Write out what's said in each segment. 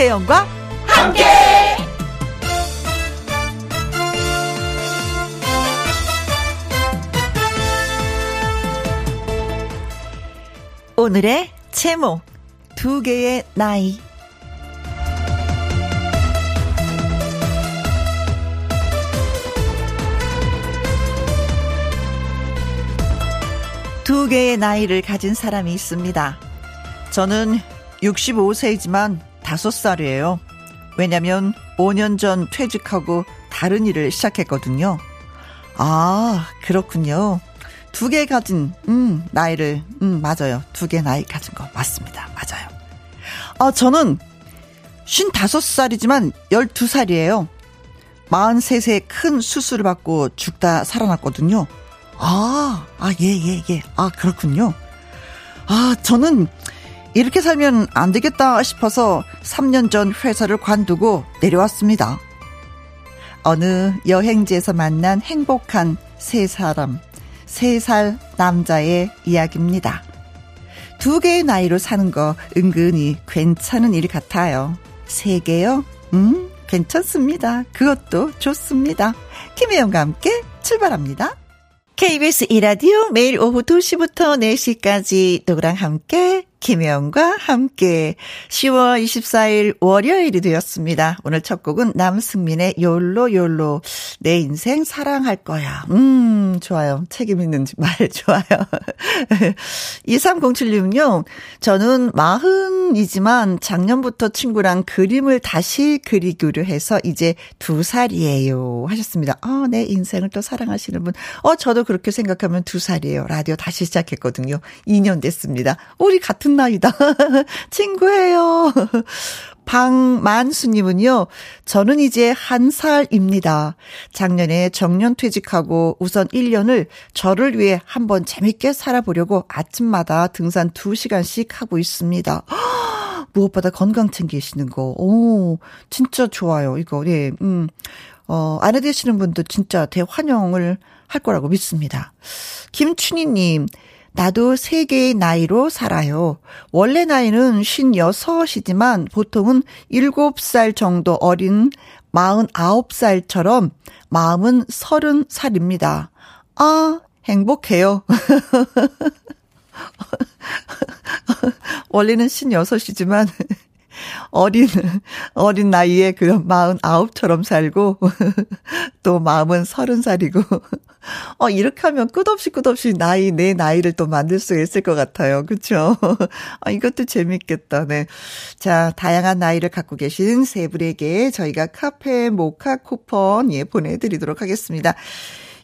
김혜영과 함께. 오늘의 제목 두 개의 나이 두 개의 나이를 가진 사람이 있습니다. 저는 65세이지만 5살이에요. 왜냐면 5년 전 퇴직하고 다른 일을 시작했거든요. 아, 그렇군요. 두 개 가진, 음, 나이를, 음, 맞아요. 두 개 나이 가진 거 맞습니다. 맞아요. 아, 저는 55살이지만 12살이에요. 43세 큰 수술을 받고 죽다 살아났거든요. 아, 아, 예, 예, 예. 아, 그렇군요. 아, 저는 이렇게 살면 안 되겠다 싶어서 3년 전 회사를 관두고 내려왔습니다. 어느 여행지에서 만난 행복한 세 사람, 세 살 남자의 이야기입니다. 두 개의 나이로 사는 거 은근히 괜찮은 일 같아요. 세 개요? 음, 괜찮습니다. 그것도 좋습니다. 김혜영과 함께 출발합니다. KBS 이라디오 매일 오후 2시부터 4시까지 누구랑 함께 김혜영과 함께 10월 24일 월요일이 되었습니다. 오늘 첫 곡은 남승민의 욜로 욜로 내 인생 사랑할 거야. 음 좋아요. 책임 있는 말 좋아요. 2307님요. 저는 마흔이지만 작년부터 친구랑 그림을 다시 그리기로 해서 이제 두 살이에요 하셨습니다. 아, 내 인생을 또 사랑하시는 분. 어 저도 그렇게 생각하면 두 살이에요. 라디오 다시 시작했거든요. 2년 됐습니다. 우리 같은 같은 나이다. 친구예요. 방만수님은요, 저는 이제 한 살입니다. 작년에 정년 퇴직하고 우선 1년을 저를 위해 한번 재밌게 살아보려고 아침마다 등산 2시간씩 하고 있습니다. 무엇보다 건강 챙기시는 거. 오, 진짜 좋아요. 이거, 예, 음, 어, 아내 되시는 분도 진짜 대환영을 할 거라고 믿습니다. 김춘희님, 나도 세 개의 나이로 살아요. 원래 나이는 56이지만 보통은 7살 정도 어린 49살처럼 마음은 30살입니다. 아, 행복해요. 원래는 56이지만 어린, 어린 나이에 그런 마흔 아홉처럼 살고, 또 마음은 서른 살이고, 어, 이렇게 하면 끝없이 끝없이 나이, 내 나이를 또 만들 수 있을 것 같아요. 그쵸? 아, 이것도 재밌겠다. 네. 자, 다양한 나이를 갖고 계신 세 분에게 저희가 카페 모카 쿠폰, 예, 보내드리도록 하겠습니다.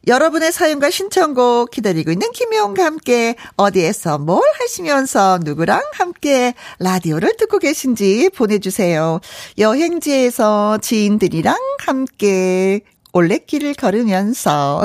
여러분의 사연과 신청곡 기다리고 있는 김혜영과 함께 어디에서 뭘 하시면서 누구랑 함께 라디오를 듣고 계신지 보내주세요. 여행지에서 지인들이랑 함께 올레길을 걸으면서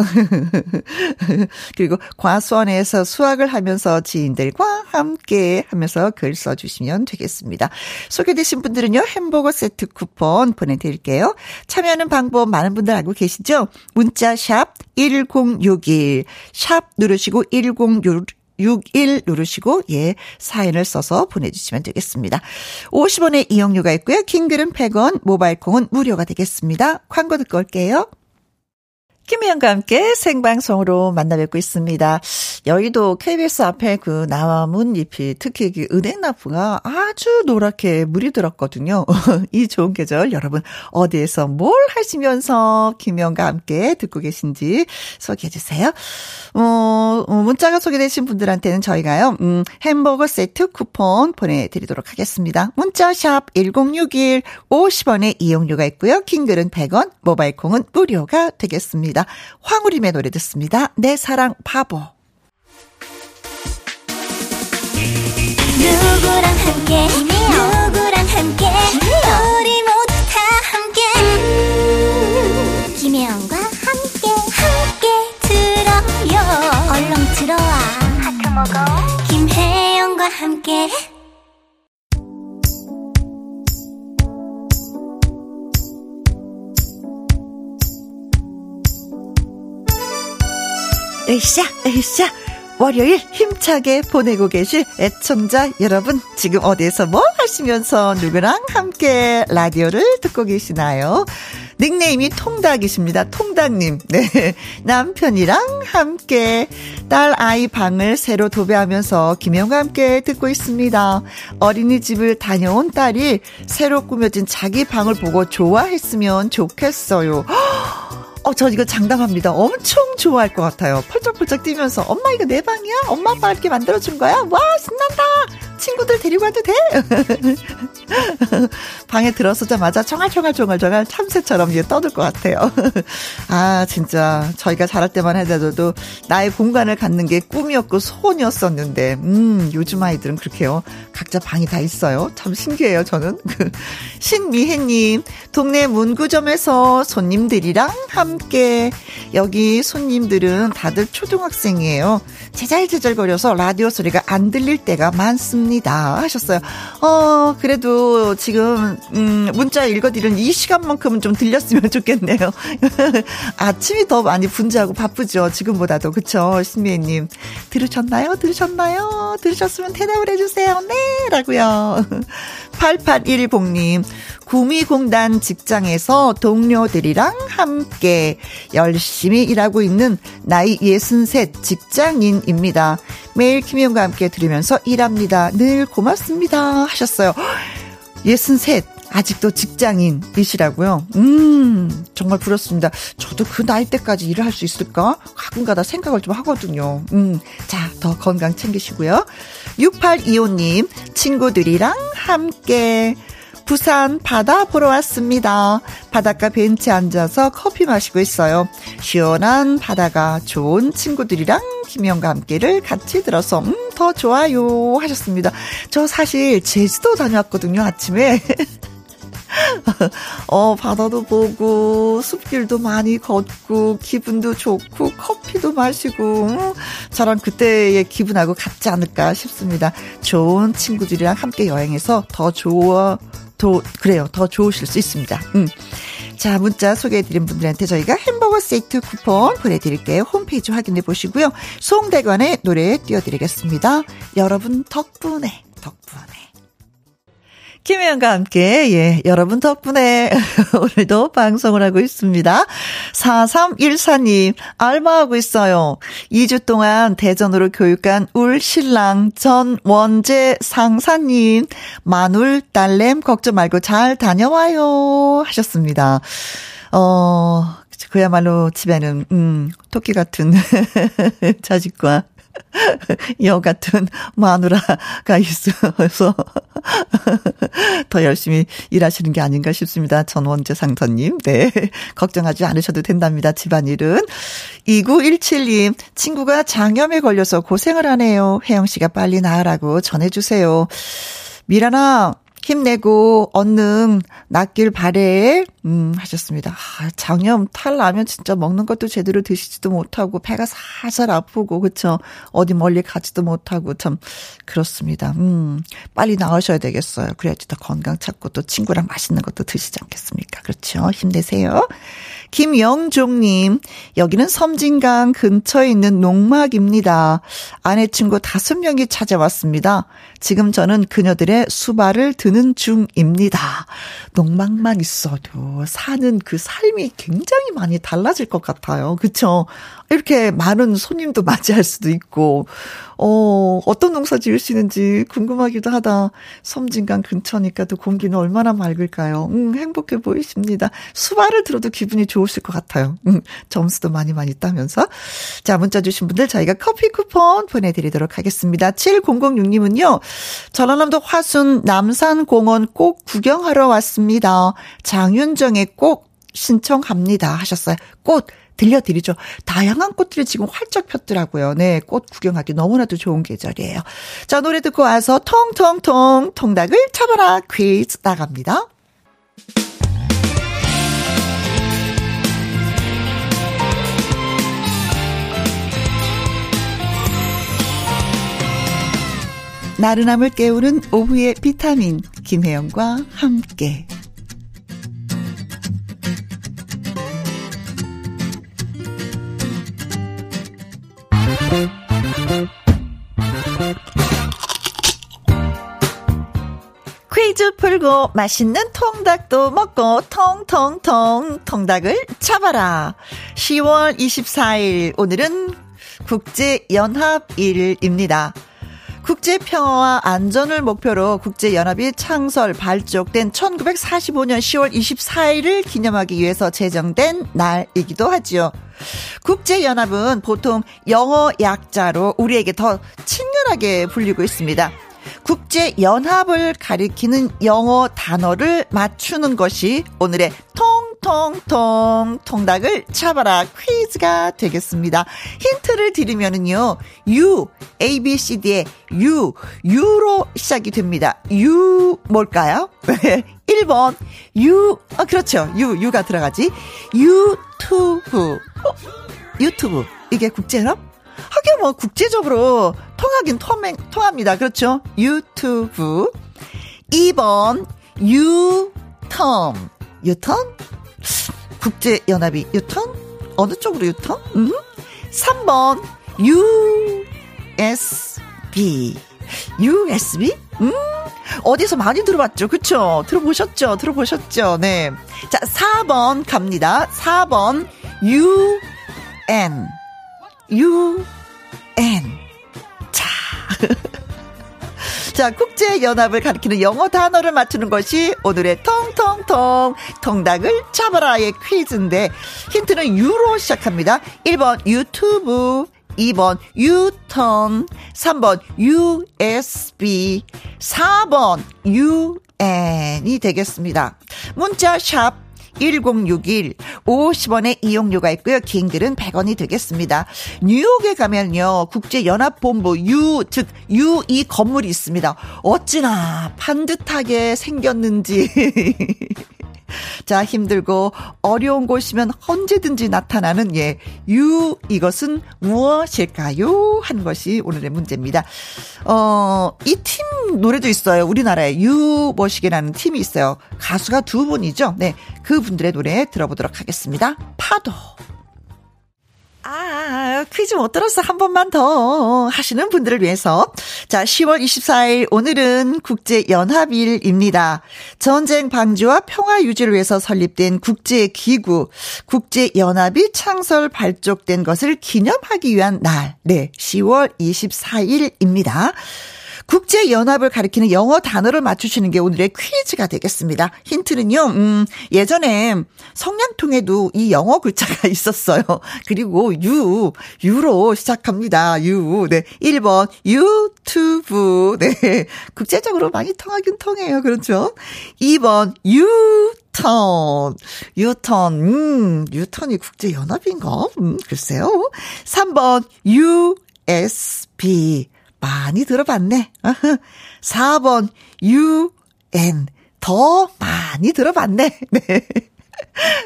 그리고 과수원에서 수학을 하면서 지인들과 함께 하면서 글 써주시면 되겠습니다. 소개되신 분들은요 햄버거 세트 쿠폰 보내드릴게요. 참여하는 방법 많은 분들 알고 계시죠? 문자 샵 1061, 샵 누르시고 1061 61 누르시고 예 사연을 써서 보내주시면 되겠습니다. 50원의 이용료가 있고요. 킹글은 100원, 모바일 콩은 무료가 되겠습니다. 광고 듣고 올게요. 김혜영과 함께 생방송으로 만나 뵙고 있습니다. 여의도 KBS 앞에 그 나무문 잎이 특히 그 은행나무가 아주 노랗게 물이 들었거든요. 이 좋은 계절 여러분 어디에서 뭘 하시면서 김혜영과 함께 듣고 계신지 소개해 주세요. 어, 어, 문자가 소개되신 분들한테는 저희가요, 음, 햄버거 세트 쿠폰 보내드리도록 하겠습니다. 문자샵 1061 50원의 이용료가 있고요. 킹글은 100원, 모바일 콩은 무료가 되겠습니다. 노래입니다. 황우림의 노래 듣습니다. 내 사랑 바보. 누구랑 함께? 누구랑 함께? 우리 모두 다 함께. 음, 김혜영과 함께. 함께 들어요. 얼렁 들어와. 하트 먹어. 김혜영과 함께 으쌰, 으쌰. 월요일 힘차게 보내고 계실 애청자 여러분, 지금 어디에서 뭐 하시면서 누구랑 함께 라디오를 듣고 계시나요? 닉네임이 통닭이십니다. 통닭님. 네. 남편이랑 함께 딸 아이 방을 새로 도배하면서 김영과 함께 듣고 있습니다. 어린이집을 다녀온 딸이 새로 꾸며진 자기 방을 보고 좋아했으면 좋겠어요. 어, 저 이거 장담합니다. 엄청 좋아할 것 같아요. 펄쩍펄쩍 뛰면서, 엄마 이거 내 방이야? 엄마 아빠 이렇게 만들어준 거야? 와, 신난다! 친구들 데리고 와도 돼? 방에 들어서자마자 총알총알총알총알 참새처럼 이제 떠들 것 같아요. 아, 진짜 저희가 자랄 때만 해도 나의 공간을 갖는 게 꿈이었고 소원이었었는데, 음, 요즘 아이들은 그렇게요. 각자 방이 다 있어요. 참 신기해요, 저는. 신미혜님, 동네 문구점에서 손님들이랑 함께, 여기 손님들은 다들 초등학생이에요. 제잘제잘거려서 라디오 소리가 안 들릴 때가 많습니다. 하셨어요. 어, 그래도 지금, 음, 문자 읽어드리는 이 시간만큼은 좀 들렸으면 좋겠네요. 아침이 더 많이 분주하고 바쁘죠. 지금보다도. 그쵸. 신미애님. 들으셨나요? 들으셨나요? 들으셨으면 대답을 해주세요. 네. 라고요. 8810님. 구미공단 직장에서 동료들이랑 함께 열심히 일하고 있는 나이 63 직장인 입니다. 매일 김희영과 함께 들으면서 일합니다. 늘 고맙습니다. 하셨어요. 63 아직도 직장인이시라고요. 음, 정말 부럽습니다. 저도 그 나이 때까지 일을 할 수 있을까? 가끔가다 생각을 좀 하거든요. 음, 자, 더 건강 챙기시고요. 6825님, 친구들이랑 함께 부산 바다 보러 왔습니다. 바닷가 벤치에 앉아서 커피 마시고 있어요. 시원한 바다가 좋은 친구들이랑 김영과 함께를 같이 들어서 음, 더 좋아요 하셨습니다. 저 사실 제주도 다녀왔거든요, 아침에. 어, 바다도 보고, 숲길도 많이 걷고, 기분도 좋고, 커피도 마시고, 음, 저랑 그때의 기분하고 같지 않을까 싶습니다. 좋은 친구들이랑 함께 여행해서 더 좋아, 더, 그래요. 더 좋으실 수 있습니다. 음. 자, 문자 소개해드린 분들한테 저희가 햄버거 세트 쿠폰 보내드릴게요. 홈페이지 확인해 보시고요. 송대관의 노래 띄워드리겠습니다. 여러분 덕분에, 덕분에. 김혜영과 함께, 예, 여러분 덕분에 오늘도 방송을 하고 있습니다. 4314님, 알바하고 있어요. 2주 동안 대전으로 교육한 울 신랑 전원재 상사님, 마눌 딸램 걱정 말고 잘 다녀와요. 하셨습니다. 어, 그야말로 집에는, 음, 토끼 같은 자식과 여 같은 마누라가 있어서 더 열심히 일하시는 게 아닌가 싶습니다. 전원재 상선님. 네. 걱정하지 않으셔도 된답니다. 집안일은. 2917님, 친구가 장염에 걸려서 고생을 하네요. 혜영 씨가 빨리 나으라고 전해주세요. 미라나, 힘내고 언능 낫길 바래. 음, 하셨습니다. 아, 장염 탈 나면 진짜 먹는 것도 제대로 드시지도 못하고 배가 살살 아프고 그쵸 어디 멀리 가지도 못하고 참 그렇습니다. 음, 빨리 나으셔야 되겠어요. 그래야지 더 건강 찾고 또 친구랑 맛있는 것도 드시지 않겠습니까? 그렇죠. 힘내세요. 김영종님, 여기는 섬진강 근처에 있는 농막입니다. 아내 친구 다섯 명이 찾아왔습니다. 지금 저는 그녀들의 수발을 드는 중입니다. 농막만 있어도 사는 그 삶이 굉장히 많이 달라질 것 같아요. 그쵸? 이렇게 많은 손님도 맞이할 수도 있고, 어, 어떤 농사 지으시는지 궁금하기도 하다. 섬진강 근처니까 또 공기는 얼마나 맑을까요? 음, 행복해 보이십니다. 수발을 들어도 기분이 좋으실 것 같아요. 음, 점수도 많이 많이 따면서. 자, 문자 주신 분들 저희가 커피 쿠폰 보내드리도록 하겠습니다. 7006님은요, 전라남도 화순 남산공원 꼭 구경하러 왔습니다. 장윤정의 꼭 신청합니다. 하셨어요. 꽃 들려드리죠. 다양한 꽃들이 지금 활짝 폈더라고요. 네, 꽃 구경하기 너무나도 좋은 계절이에요. 자, 노래 듣고 와서 통통통 통닭을 쳐봐라 퀴즈 나갑니다. 나른함을 깨우는 오후의 비타민 김혜영과 함께 퀴즈 풀고 맛있는 통닭도 먹고 통통통 통닭을 잡아라. 10월 24일 오늘은 국제연합일입니다. 국제 평화와 안전을 목표로 국제 연합이 창설 발족된 1945년 10월 24일을 기념하기 위해서 제정된 날이기도 하지요. 국제 연합은 보통 영어 약자로 우리에게 더 친근하게 불리고 있습니다. 국제 연합을 가리키는 영어 단어를 맞추는 것이 오늘의 통 통통 통닭을 잡아라 퀴즈가 되겠습니다. 힌트를 드리면은요, U, A, B, C, D의 U, U로 시작이 됩니다. U 뭘까요? 1번, U, 아, 그렇죠. U, U가 들어가지. 유튜브. 어? 유튜브. 이게 국제연합? 하긴 뭐 국제적으로 통하긴 통해, 통합니다. 그렇죠? 유튜브. 2번 유턴. 유턴? 국제연합이 유턴? 어느 쪽으로 유턴? 음? 3번 USB. USB? 음? 어디서 많이 들어봤죠? 그쵸? 들어보셨죠? 들어보셨죠? 네. 자, 4번 갑니다. 4번 UN. UN. 자. 자, 국제연합을 가리키는 영어 단어를 맞추는 것이 오늘의 통통통 통닭을 잡아라의 퀴즈인데 힌트는 유로 시작합니다. 1번 유튜브, 2번 유턴, 3번 USB, 4번 UN이 되겠습니다. 문자 샵 1061 50원의 이용료가 있고요. 긴 글은 100원이 되겠습니다. 뉴욕에 가면요. 국제연합본부 U 즉 U 이 건물이 있습니다. 어찌나 반듯하게 생겼는지 자, 힘들고 어려운 곳이면 언제든지 나타나는 예, 유 이것은 무엇일까요? 하는 것이 오늘의 문제입니다. 어, 이 팀 노래도 있어요. 우리나라에 유머시기라는 팀이 있어요. 가수가 두 분이죠. 네. 그분들의 노래 들어보도록 하겠습니다. 파도. 아, 퀴즈 못 들었어. 한 번만 더 하시는 분들을 위해서. 자, 10월 24일 오늘은 국제연합일입니다. 전쟁 방지와 평화 유지를 위해서 설립된 국제기구, 국제연합이 창설 발족된 것을 기념하기 위한 날. 네, 10월 24일입니다. 국제연합을 가리키는 영어 단어를 맞추시는 게 오늘의 퀴즈가 되겠습니다. 힌트는요, 음, 예전에 성냥통에도 이 영어 글자가 있었어요. 그리고 유, 유로 시작합니다. 유. 네. 1번, 유튜브. 네. 국제적으로 많이 통하긴 통해요. 그렇죠? 2번, 유턴. 유턴. 음, 유턴이 국제연합인가? 음, 글쎄요. 3번, USB. 많이 들어봤네. 4번, UN. 더 많이 들어봤네. 네.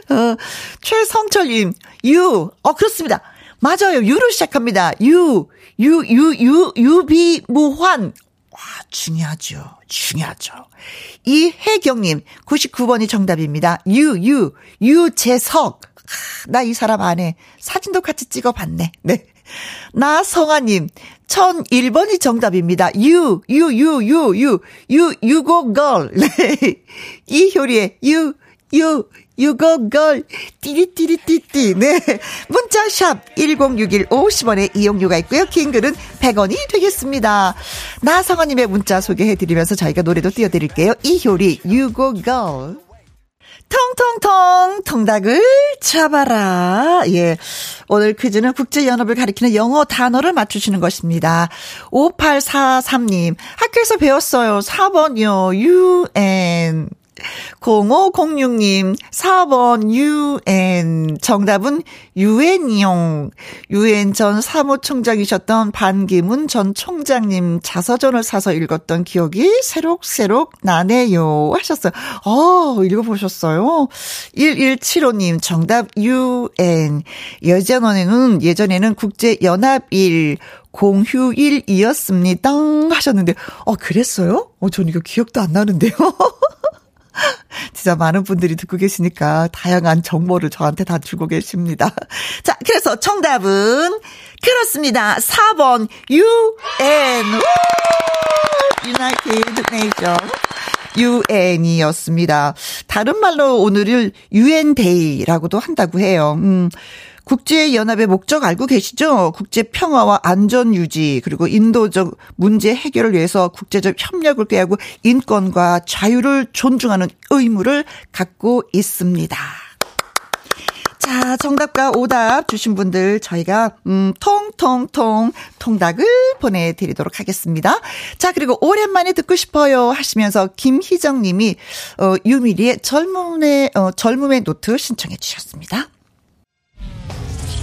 어, 최성철님, 유. 어, 그렇습니다. 맞아요. 유로 시작합니다. 유, 유, 유, 유, 유비무환. 와, 중요하죠. 중요하죠. 이혜경님, 99번이 정답입니다. 유, 유, 유재석. 나이 사람 안에 사진도 같이 찍어봤네. 네. 나성아님, 1001번이 정답입니다. 유, 유, 유, 유, 유, 유, U Go Girl. 네. 이효리의 유, 유, 유고 걸. 띠리띠리띠띠. 네. 문자샵 1061 50원의 이용료가 있고요. 긴 글은 100원이 되겠습니다. 나성아님의 문자 소개해드리면서 저희가 노래도 띄워드릴게요. 이효리, 유고 걸. 통통통 통닭을 잡아라. 예. 오늘 퀴즈는 국제연합을 가리키는 영어 단어를 맞추시는 것입니다. 5843님, 학교에서 배웠어요. 4번이요. UN. 0506님, 4번 UN. 정답은 유엔용. 유엔 전 사무총장이셨던 반기문 전 총장님 자서전을 사서 읽었던 기억이 새록새록 나네요. 하셨어요. 어, 읽어보셨어요? 1175님, 정답 UN. 예전에는, 예전에는 국제연합일, 공휴일이었습니다. 하셨는데, 어, 그랬어요? 어, 전 이거 기억도 안 나는데요. 진짜 많은 분들이 듣고 계시니까 다양한 정보를 저한테 다 주고 계십니다. 자, 그래서 정답은 그렇습니다. 4번 UN. United Nation. 유엔이었습니다. 다른 말로 오늘을 유엔데이라고도 한다고 해요. 음. 국제연합의 목적 알고 계시죠? 국제 평화와 안전 유지, 그리고 인도적 문제 해결을 위해서 국제적 협력을 꾀하고 인권과 자유를 존중하는 의무를 갖고 있습니다. 자, 정답과 오답 주신 분들 저희가 음 통통통 통닭을 보내 드리도록 하겠습니다. 자, 그리고 오랜만에 듣고 싶어요 하시면서 김희정 님이 어 유미리의 젊음의 어 젊음의 노트 신청해 주셨습니다.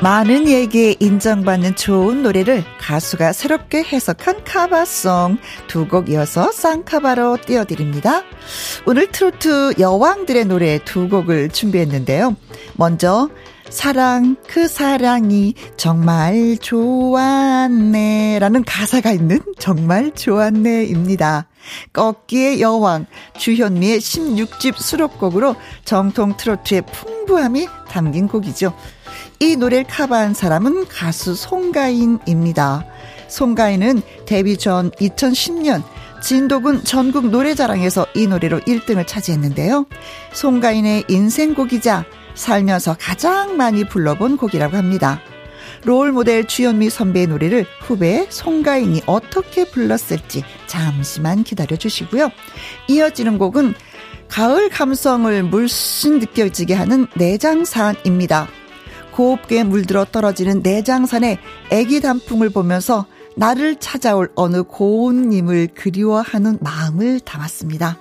많은 얘기에 인정받는 좋은 노래를 가수가 새롭게 해석한 카바송 두 곡 이어서 쌍카바로 띄워드립니다. 오늘 트로트 여왕들의 노래 두 곡을 준비했는데요. 먼저 사랑, 그 사랑이 정말 좋았네. 라는 가사가 있는 정말 좋았네. 입니다. 꺾기의 여왕, 주현미의 16집 수록곡으로 정통 트로트의 풍부함이 담긴 곡이죠. 이 노래를 커버한 사람은 가수 송가인입니다. 송가인은 데뷔 전 2010년 진도군 전국 노래자랑에서 이 노래로 1등을 차지했는데요. 송가인의 인생곡이자 살면서 가장 많이 불러본 곡이라고 합니다. 롤 모델 주현미 선배의 노래를 후배 송가인이 어떻게 불렀을지 잠시만 기다려 주시고요. 이어지는 곡은 가을 감성을 물씬 느껴지게 하는 내장산입니다. 곱게 물들어 떨어지는 내장산의 애기 단풍을 보면서 나를 찾아올 어느 고운님을 그리워하는 마음을 담았습니다.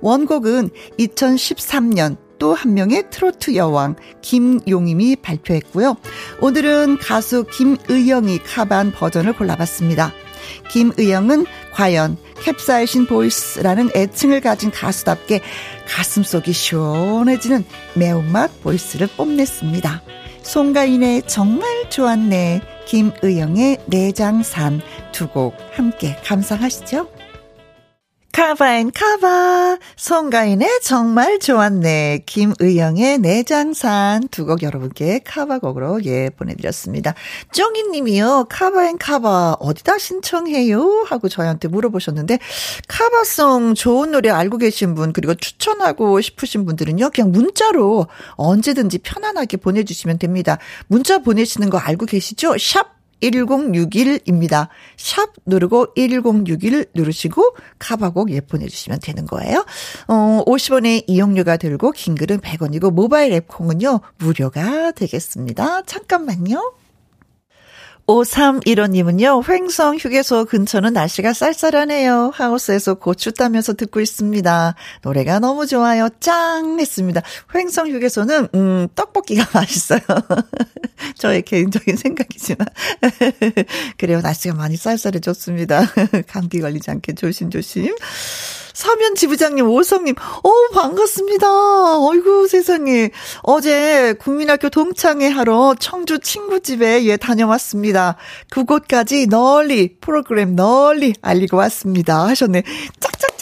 원곡은 2013년 또 한 명의 트로트 여왕 김용임이 발표했고요. 오늘은 가수 김의영이 카반 버전을 골라봤습니다. 김의영은 과연 캡사이신 보이스라는 애칭을 가진 가수답게 가슴속이 시원해지는 매운맛 보이스를 뽐냈습니다. 송가인의 정말 좋았네, 김의영의 내장산 두 곡 함께 감상하시죠. 카바인 카바 송가인의 정말 좋았네 김의영의 내장산 두 곡 여러분께 카바곡으로 예 보내드렸습니다. 쫑이님이요 카바인 카바 어디다 신청해요 하고 저희한테 물어보셨는데 카바송 좋은 노래 알고 계신 분 그리고 추천하고 싶으신 분들은요 그냥 문자로 언제든지 편안하게 보내주시면 됩니다. 문자 보내시는 거 알고 계시죠? 샵 1061입니다. 샵 누르고 1061 누르시고 카바곡 예 보내주시면 되는 거예요. 어, 50원의 이용료가 들고 긴 글은 100원이고 모바일 앱 콩은요 무료가 되겠습니다. 잠깐만요. 5315님은요, 횡성 휴게소 근처는 날씨가 쌀쌀하네요. 하우스에서 고추 따면서 듣고 있습니다. 노래가 너무 좋아요. 짱! 했습니다. 횡성 휴게소는, 음, 떡볶이가 맛있어요. 저의 개인적인 생각이지만. 그래요. 날씨가 많이 쌀쌀해졌습니다. 감기 걸리지 않게 조심조심. 서면 지부장님, 오성님, 어 반갑습니다. 어이구, 세상에. 어제 국민학교 동창회 하러 청주 친구 집에 예, 다녀왔습니다. 그곳까지 널리, 프로그램 널리 알리고 왔습니다. 하셨네. 짝짝짝짝.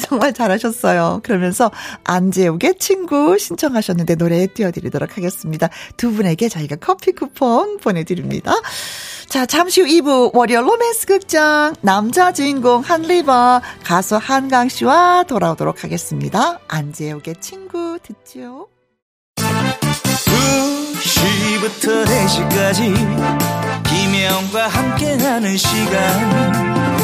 정말 잘하셨어요. 그러면서 안재욱의 친구 신청하셨는데 노래 띄워드리도록 하겠습니다. 두 분에게 저희가 커피 쿠폰 보내드립니다. 자, 잠시 후 2부 월요 로맨스 극장 남자 주인공 한리버 가수 한강 씨와 돌아오도록 하겠습니다. 안재욱의 친구 듣죠. 2시부터 4시까지 김혜영과 함께하는 시간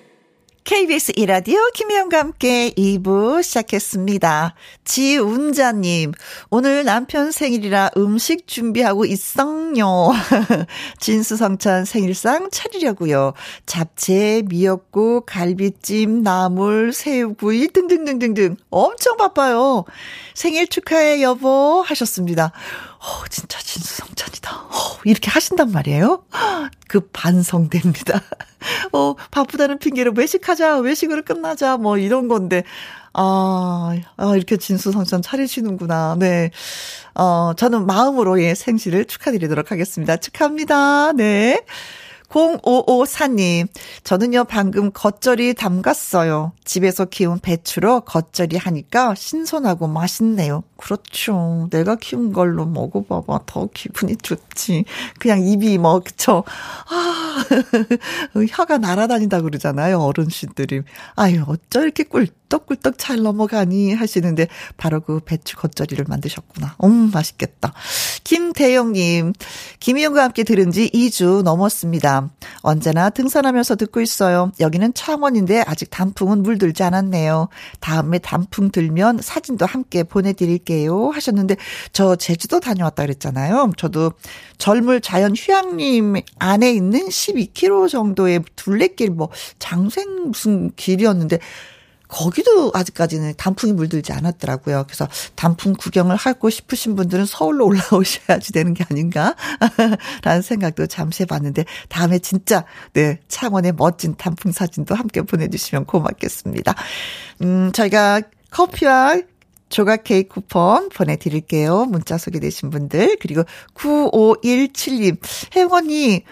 KBS 이라디오 김혜영과 함께 2부 시작했습니다. 지운자님, 오늘 남편 생일이라 음식 준비하고 있어요. 진수성찬 생일상 차리려고요. 잡채, 미역국, 갈비찜, 나물, 새우구이 등등등등등 엄청 바빠요. 생일 축하해 여보 하셨습니다. 어, 진짜 진수성찬이다. 어, 이렇게 하신단 말이에요? 그 반성됩니다. 어, 바쁘다는 핑계로 외식하자, 외식으로 끝나자, 뭐 이런 건데, 아, 아 이렇게 진수성찬 차리시는구나. 네. 어, 저는 마음으로 예, 생시를 축하드리도록 하겠습니다. 축하합니다. 네. 0554님, 저는요, 방금 겉절이 담갔어요. 집에서 키운 배추로 겉절이 하니까 신선하고 맛있네요. 그렇죠. 내가 키운 걸로 먹어봐봐. 더 기분이 좋지. 그냥 입이 뭐, 그쵸. 아, 혀가 날아다닌다 그러잖아요. 어른신들이. 아유, 어쩔 이렇게 꿀떡꿀떡 잘 넘어가니 하시는데, 바로 그 배추 겉절이를 만드셨구나. 음, 맛있겠다. 김대영님, 김희영과 함께 들은 지 2주 넘었습니다. 언제나 등산하면서 듣고 있어요. 여기는 창원인데 아직 단풍은 물들지 않았네요. 다음에 단풍 들면 사진도 함께 보내드릴게요. 하셨는데, 저 제주도 다녀왔다 그랬잖아요. 저도 젊을 자연 휴양림 안에 있는 12km 정도의 둘레길 뭐 장생 무슨 길이었는데, 거기도 아직까지는 단풍이 물들지 않았더라고요. 그래서 단풍 구경을 하고 싶으신 분들은 서울로 올라오셔야지 되는 게 아닌가? 라는 생각도 잠시 해봤는데, 다음에 진짜, 네, 창원의 멋진 단풍 사진도 함께 보내주시면 고맙겠습니다. 음, 저희가 커피와 조각 케이크 쿠폰 보내드릴게요. 문자 소개되신 분들. 그리고 9517님. 혜원이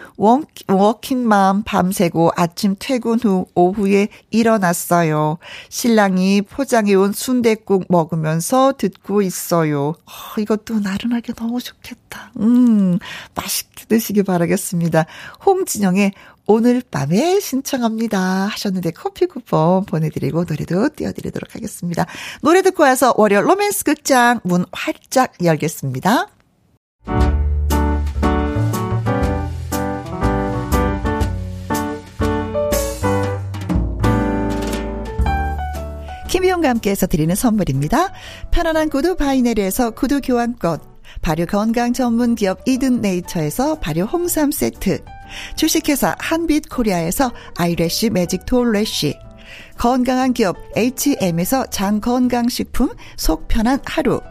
워킹맘 밤새고 아침 퇴근 후 오후에 일어났어요. 신랑이 포장해온 순대국 먹으면서 듣고 있어요. 어, 이것도 나른하게 너무 좋겠다. 음, 맛있게 드시기 바라겠습니다. 홍진영의 오늘 밤에 신청합니다 하셨는데 커피 쿠폰 보내드리고 노래도 띄워드리도록 하겠습니다. 노래 듣고 와서 월요 로맨스 극장 문 활짝 열겠습니다. 김희용과 함께해서 드리는 선물입니다. 편안한 구두 바이네리에서 구두 교환권, 발효 건강 전문 기업 이든 네이처에서 발효 홍삼 세트, 주식회사 한빛 코리아에서 eyelash 매직 톨래쉬. 건강한 기업 H&M에서 장건강식품 속 편한 하루.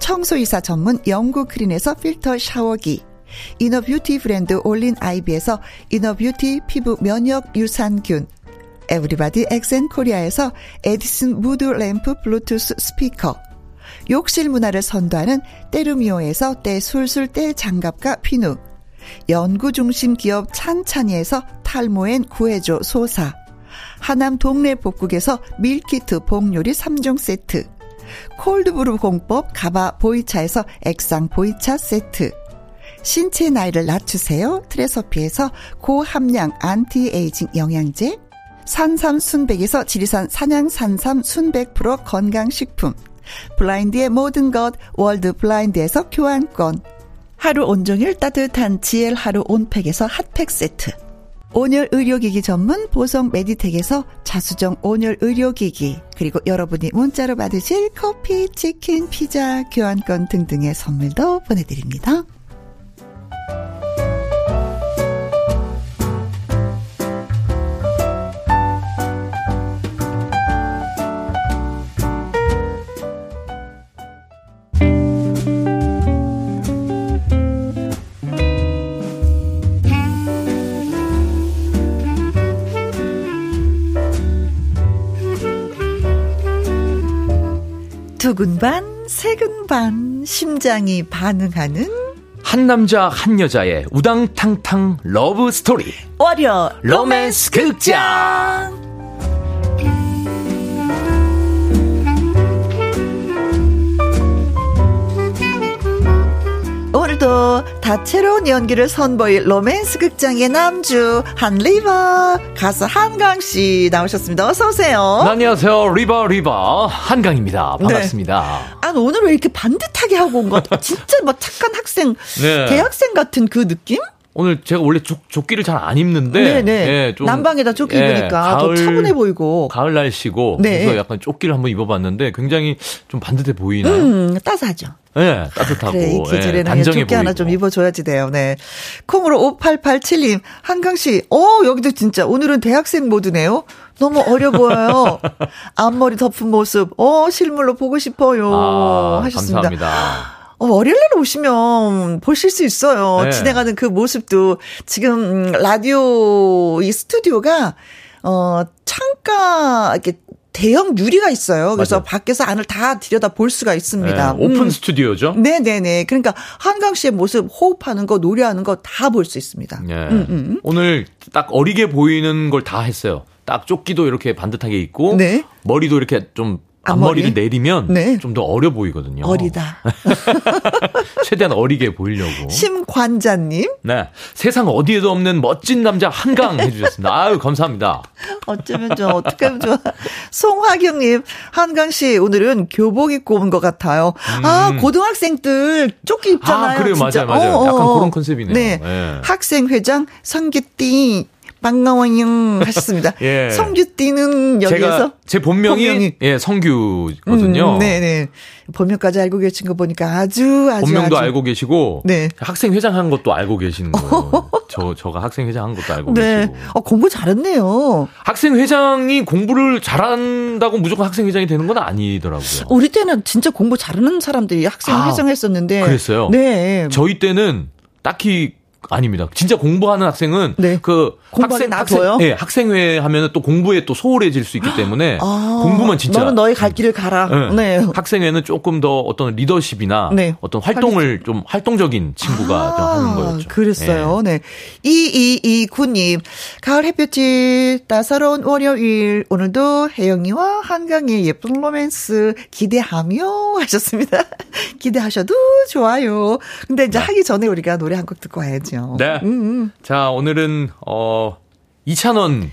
청소이사 전문 영구 크린에서 필터 샤워기. inner beauty 브랜드 올린 아이비에서 inner beauty 피부 면역 유산균. 에브리바디 엑센 코리아에서 에디슨 무드 램프 블루투스 스피커. 욕실 문화를 선도하는 때르미오에서 때술술 때 장갑과 피누 연구중심 기업 찬찬이에서 탈모엔 구해줘 소사. 하남 동네 복국에서 meal kit 복요리 3종 세트. cold brew 공법 가바 보이차에서 액상 보이차 세트. 신체 나이를 낮추세요. 트레서피에서 고함량 안티에이징 영양제. 산삼 순백에서 지리산 산양 산삼 순백 프로 건강식품. 블라인드의 모든 것 월드 블라인드에서 교환권. 하루 온종일 따뜻한 GL 하루 온팩에서 핫팩 세트. 온열 의료기기 전문 보성 메디텍에서 자수정 온열 의료기기 그리고 여러분이 문자로 받으실 커피, 치킨, 피자, 교환권 등등의 선물도 보내드립니다. 두근 반, 세근 반, 심장이 반응하는 한 남자 한 여자의 우당탕탕 러브 스토리. 월요 로맨스 극장 오늘도 다채로운 연기를 선보일 로맨스 극장의 남주 한 리바 가수 한강 씨 나오셨습니다. 어서 오세요. 네, 안녕하세요. 리바 리바 한강입니다. 반갑습니다. 네. 아 오늘 왜 이렇게 반듯하게 하고 온 것? 같아? 진짜 뭐 착한 학생, 네. 대학생 같은 그 느낌? 오늘 제가 원래 조, 조끼를 잘 안 입는데 네네. 예, 좀, 난방에다 조끼 예, 입으니까 더 차분해 보이고. 가을 날씨고 네. 그래서 약간 조끼를 한번 입어봤는데 굉장히 좀 반듯해 보이나요? 음, 따스하죠. 예, 따뜻하고 그래, 이 예, 계절에는 단정해 조끼 하나 보이고. 좀 입어줘야지 돼요. 네. 콩으로 5887님, 한강 씨, 어, 여기도 진짜, 오늘은 대학생 모드네요. 너무 어려 보여요. 앞머리 덮은 모습, 어, 실물로 보고 싶어요. 아, 하셨습니다. 감사합니다. 어, 월요일 날 오시면 보실 수 있어요. 네. 진행하는 그 모습도 지금 음, 라디오 이 스튜디오가 어 창가 이렇게 대형 유리가 있어요. 그래서 맞아요. 밖에서 안을 다 들여다 볼 수가 있습니다. 예, 오픈 음. 스튜디오죠. 네네네. 그러니까 한강 씨의 모습, 호흡하는 거, 노래하는 거 다 볼 수 있습니다. 예. 음, 오늘 딱 어리게 보이는 걸 다 했어요. 딱 조끼도 이렇게 반듯하게 입고 네. 머리도 이렇게 좀 앞머리? 앞머리를 내리면 네. 좀더 어려 보이거든요. 어리다. 최대한 어리게 보이려고. 심관자님, 네. 세상 어디에도 없는 멋진 남자 한강 해주셨습니다. 아유, 감사합니다. 어쩌면 좋아, 어떻게 하면 좋아. 송화경님, 한강씨, 오늘은 교복 입고 온 것 같아요. 아, 고등학생들 조끼 입잖아요. 음. 아, 그래요. 진짜. 맞아요, 맞아요. 어, 어, 약간 어. 그런 컨셉이네요. 네. 예. 학생회장 성규띠, 반가워요. 하셨습니다. 예. 성규띠는 여기에서. 제 본명이, 본명이. 예 성규거든요. 음, 네네. 본명까지 알고 계신 거 보니까 아주, 아주. 본명도 아주. 알고 계시고 네. 학생 회장 한 것도 알고 계시는 거예요. 저 저가 학생 회장 한 것도 알고 네. 계시고. 어, 공부 잘했네요. 학생 회장이 공부를 잘한다고 무조건 학생 회장이 되는 건 아니더라고요. 우리 때는 진짜 공부 잘하는 사람들이 학생 아, 회장 했었는데. 그랬어요? 네. 저희 때는 딱히 아닙니다. 진짜 공부하는 학생은 네. 그 학생 놔둬요? 학생, 예, 학생회 하면은 또 공부에 또 소홀해질 수 있기 때문에 아, 공부만 진짜 너는 너의 갈 길을 가라. 예. 네. 학생회는 조금 더 어떤 리더십이나 네. 어떤 활동을 좀 활동적인 친구가 좀 하는 거였죠. 아, 그랬어요. 예. 네. 2229님, 가을 햇볕이 따사로운 월요일, 오늘도 혜영이와 한강의 예쁜 로맨스 기대하며 하셨습니다. 기대하셔도 좋아요. 근데 이제 하기 전에 우리가 노래 한 곡 듣고 와야 죠. 네. 음, 음. 자, 오늘은 어 이찬원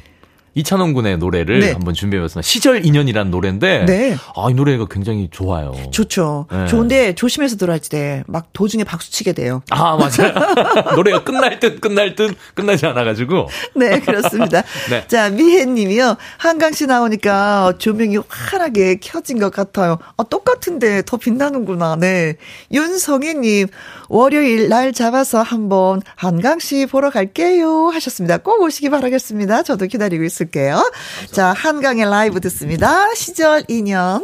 이찬원 군의 노래를 네. 한번 준비해봤습니다. 시절 인연이라는 노래인데 네. 아, 이 노래가 굉장히 좋아요. 좋죠. 네. 좋은데 조심해서 들어야지 돼. 막 도중에 박수 치게 돼요. 아, 맞아요. 노래가 끝날 듯 끝날 듯 끝나지 않아 가지고 네, 그렇습니다. 네. 자, 미혜님이요. 한강 씨 나오니까 조명이 환하게 켜진 것 같아요. 아, 똑같은데 더 빛나는구나. 네. 윤성희님, 월요일 날 잡아서 한번 한강 씨 보러 갈게요. 하셨습니다. 꼭 오시기 바라겠습니다. 저도 기다리고 있 을게요. 자, 한강의 라이브 듣습니다. 시절 인연.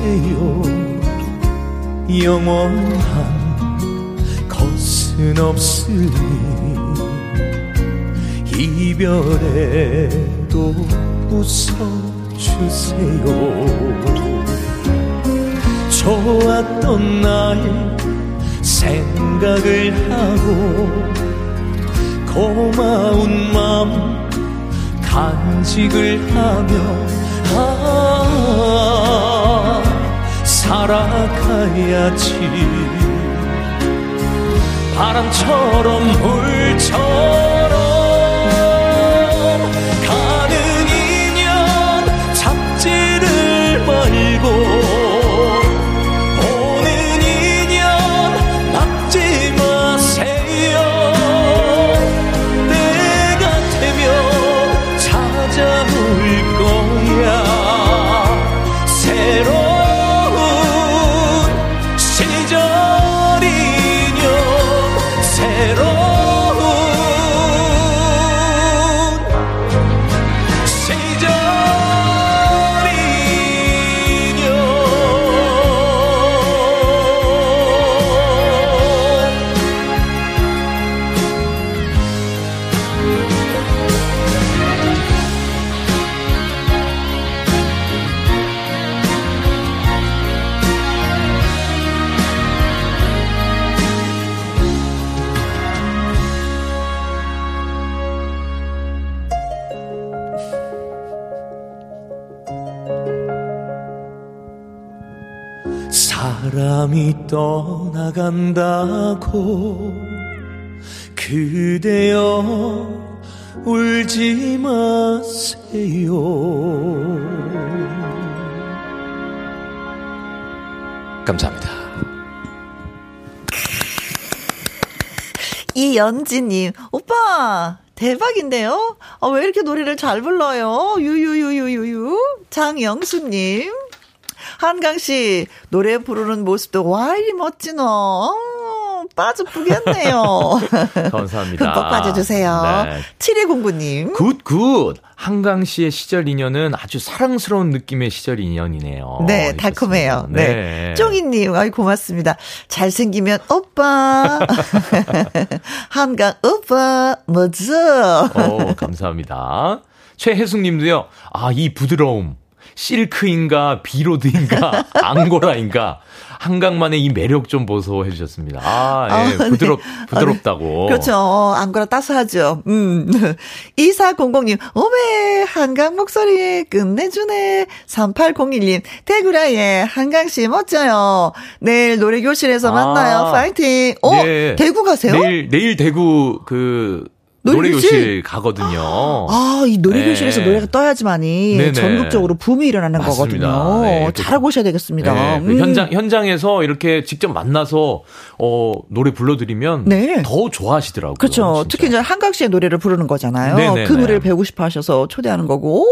마세요. 영원한 것은 없으니 이별에도 웃어주세요. 좋았던 날 생각을 하고 고마운 마음 간직을 하며 아 살아가야지. 바람처럼 물처럼 사 떠나간다고 그대여 울지 마세요. 감사합니다. 이연지님, 오빠, 대박인데요? 아, 왜 이렇게 노래를 잘 불러요? 유유유유유유. 장영수님, 한강 씨 노래 부르는 모습도 와 이리 멋지노. 어, 빠져보겠네요. 감사합니다. 흠뻑 빠져주세요. 네. 7209님. 굿, 굿. 한강 씨의 시절 인연은 아주 사랑스러운 느낌의 시절 인연이네요. 네, 달콤해요. 네. 네. 쫑이님, 아이 고맙습니다. 잘생기면 오빠. 한강 오빠, 뭐죠? 오, 감사합니다. 최혜숙 님도요, 아, 이 부드러움. 실크인가 비로드인가 앙고라인가 한강만의 이 매력 좀 보소 해주셨습니다. 아, 예. 아, 네. 부드럽, 부드럽다고. 그렇죠. 앙고라 따스하죠. 음. 2400님, 오메, 한강 목소리 끝내주네. 3801님, 대구라에 한강씨 멋져요. 내일 노래교실에서 아, 만나요. 파이팅. 어, 네. 대구 가세요? 내일, 내일 대구 그, 노래교실 가거든요. 아, 이 노래교실에서 네. 노래가 떠야지만이 네네. 전국적으로 붐이 일어나는 맞습니다. 거거든요. 네. 잘하고 오셔야 되겠습니다. 네. 그 음. 현장 현장에서 이렇게 직접 만나서 어 노래 불러드리면 네. 더 좋아하시더라고요. 그렇죠. 진짜. 특히 이제 한강 씨의 노래를 부르는 거잖아요. 네네네. 그 노래를 배우고 싶어 하셔서 초대하는 거고. 오,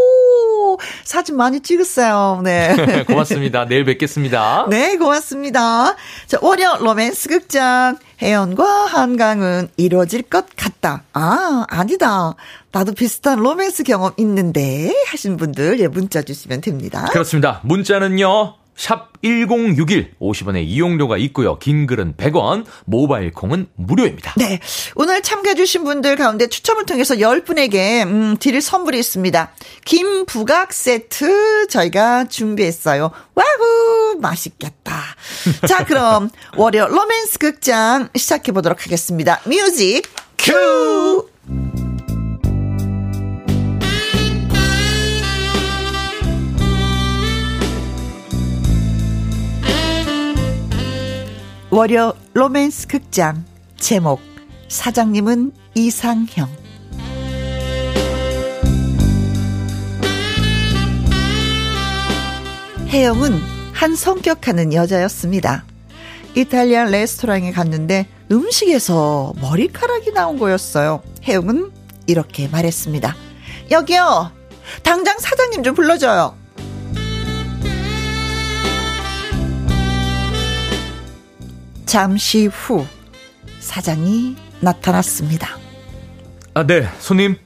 사진 많이 찍었어요. 네. 고맙습니다. 내일 뵙겠습니다. 네, 고맙습니다. 자, 월요 로맨스 극장. 혜연과 한강은 이루어질 것 같다. 아, 아니다. 나도 비슷한 로맨스 경험 있는데 하신 분들 예 문자 주시면 됩니다. 그렇습니다. 문자는요. 샵 1061, 50원의 이용료가 있고요. 긴 글은 100원, 모바일 콩은 무료입니다. 네. 오늘 참가해주신 분들 가운데 추첨을 통해서 10분에게, 음, 드릴 선물이 있습니다. 김부각 세트 저희가 준비했어요. 와후! 맛있겠다. 자, 그럼 월요 로맨스 극장 시작해보도록 하겠습니다. 뮤직 큐! 월요 로맨스 극장 제목 사장님은 이상형 혜영은 한 성격하는 여자였습니다. 이탈리안 레스토랑에 갔는데 음식에서 머리카락이 나온 거였어요. 혜영은 이렇게 말했습니다. 여기요. 당장 사장님 좀 불러줘요. 잠시 후 사장이 나타났습니다. 아, 네, 손님.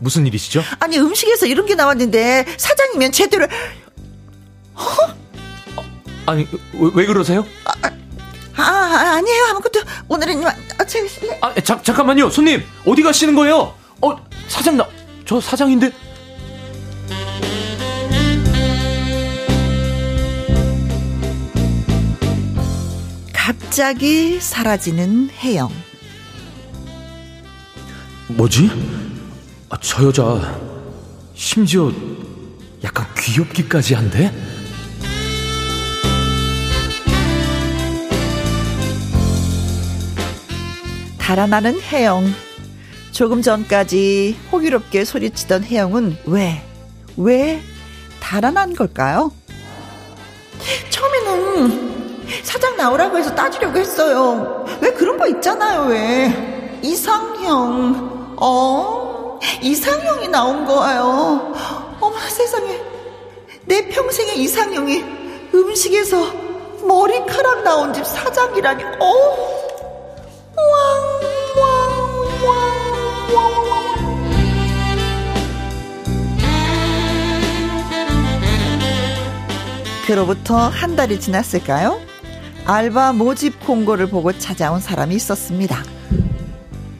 무슨 일이시죠? 아니, 음식에서 이런 게 나왔는데, 사장이면 제대로, 아니, 왜, 왜 그러세요? 아, 아, 아니에요. 아무것도, 오늘은, 아, 제가, 아, 자, 잠깐만요. 손님, 어디 가시는 거예요? 어, 사장 나, 저 사장인데? 갑자기 사라지는 혜영. 뭐지? 아, 저 여자, 심지어 약간 귀엽기까지 한데? 달아나는 혜영. 조금 전까지 호기롭게 소리치던 혜영은 왜, 왜 달아난 걸까요? 처음에는 사장 나오라고 해서 따지려고 했어요. 왜 그런 거 있잖아요, 왜. 이상형, 어? 이상형이 나온 거예요. 어머 세상에. 내 평생의 이상형이 음식에서 머리카락 나온 집 사장이라니, 어? 그로부터 한 달이 지났을까요? 알바 모집 공고를 보고 찾아온 사람이 있었습니다.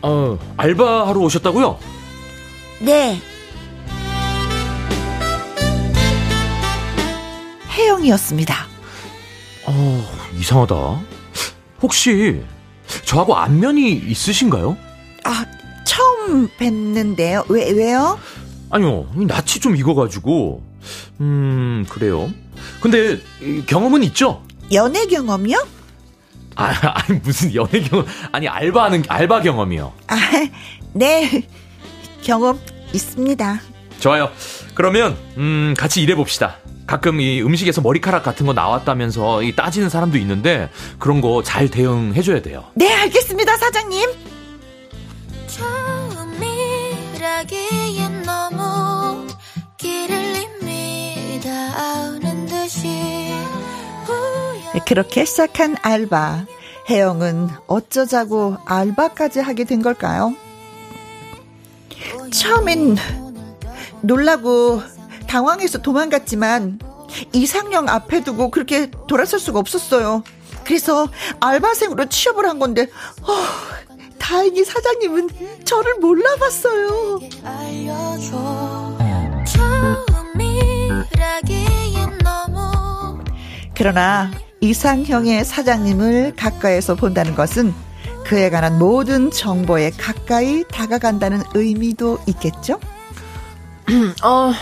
어, 알바하러 오셨다고요? 네. 혜영이었습니다. 어, 이상하다. 혹시 저하고 안면이 있으신가요? 아, 처음 뵀는데요. 왜, 왜요? 아니요, 낯이 좀 익어가지고. 음, 그래요. 근데, 경험은 있죠? 연애 경험이요? 아, 아니, 무슨 연애 경험, 아니, 알바하는, 알바 경험이요. 아, 네. 경험 있습니다. 좋아요. 그러면, 음, 같이 일해 봅시다. 가끔 이 음식에서 머리카락 같은 거 나왔다면서 이 따지는 사람도 있는데, 그런 거 잘 대응해 줘야 돼요. 네, 알겠습니다, 사장님. 처음이라기엔 너무 길을 이미 닿는 듯이 그렇게 시작한 알바. 혜영은 어쩌자고 알바까지 하게 된 걸까요? 처음엔 놀라고 당황해서 도망갔지만 이상형 앞에 두고 그렇게 돌아설 수가 없었어요. 그래서 알바생으로 취업을 한 건데, 어, 다행히 사장님은 저를 몰라봤어요. 그러나 이상형의 사장님을 가까이서 본다는 것은 그에 관한 모든 정보에 가까이 다가간다는 의미도 있겠죠? 어,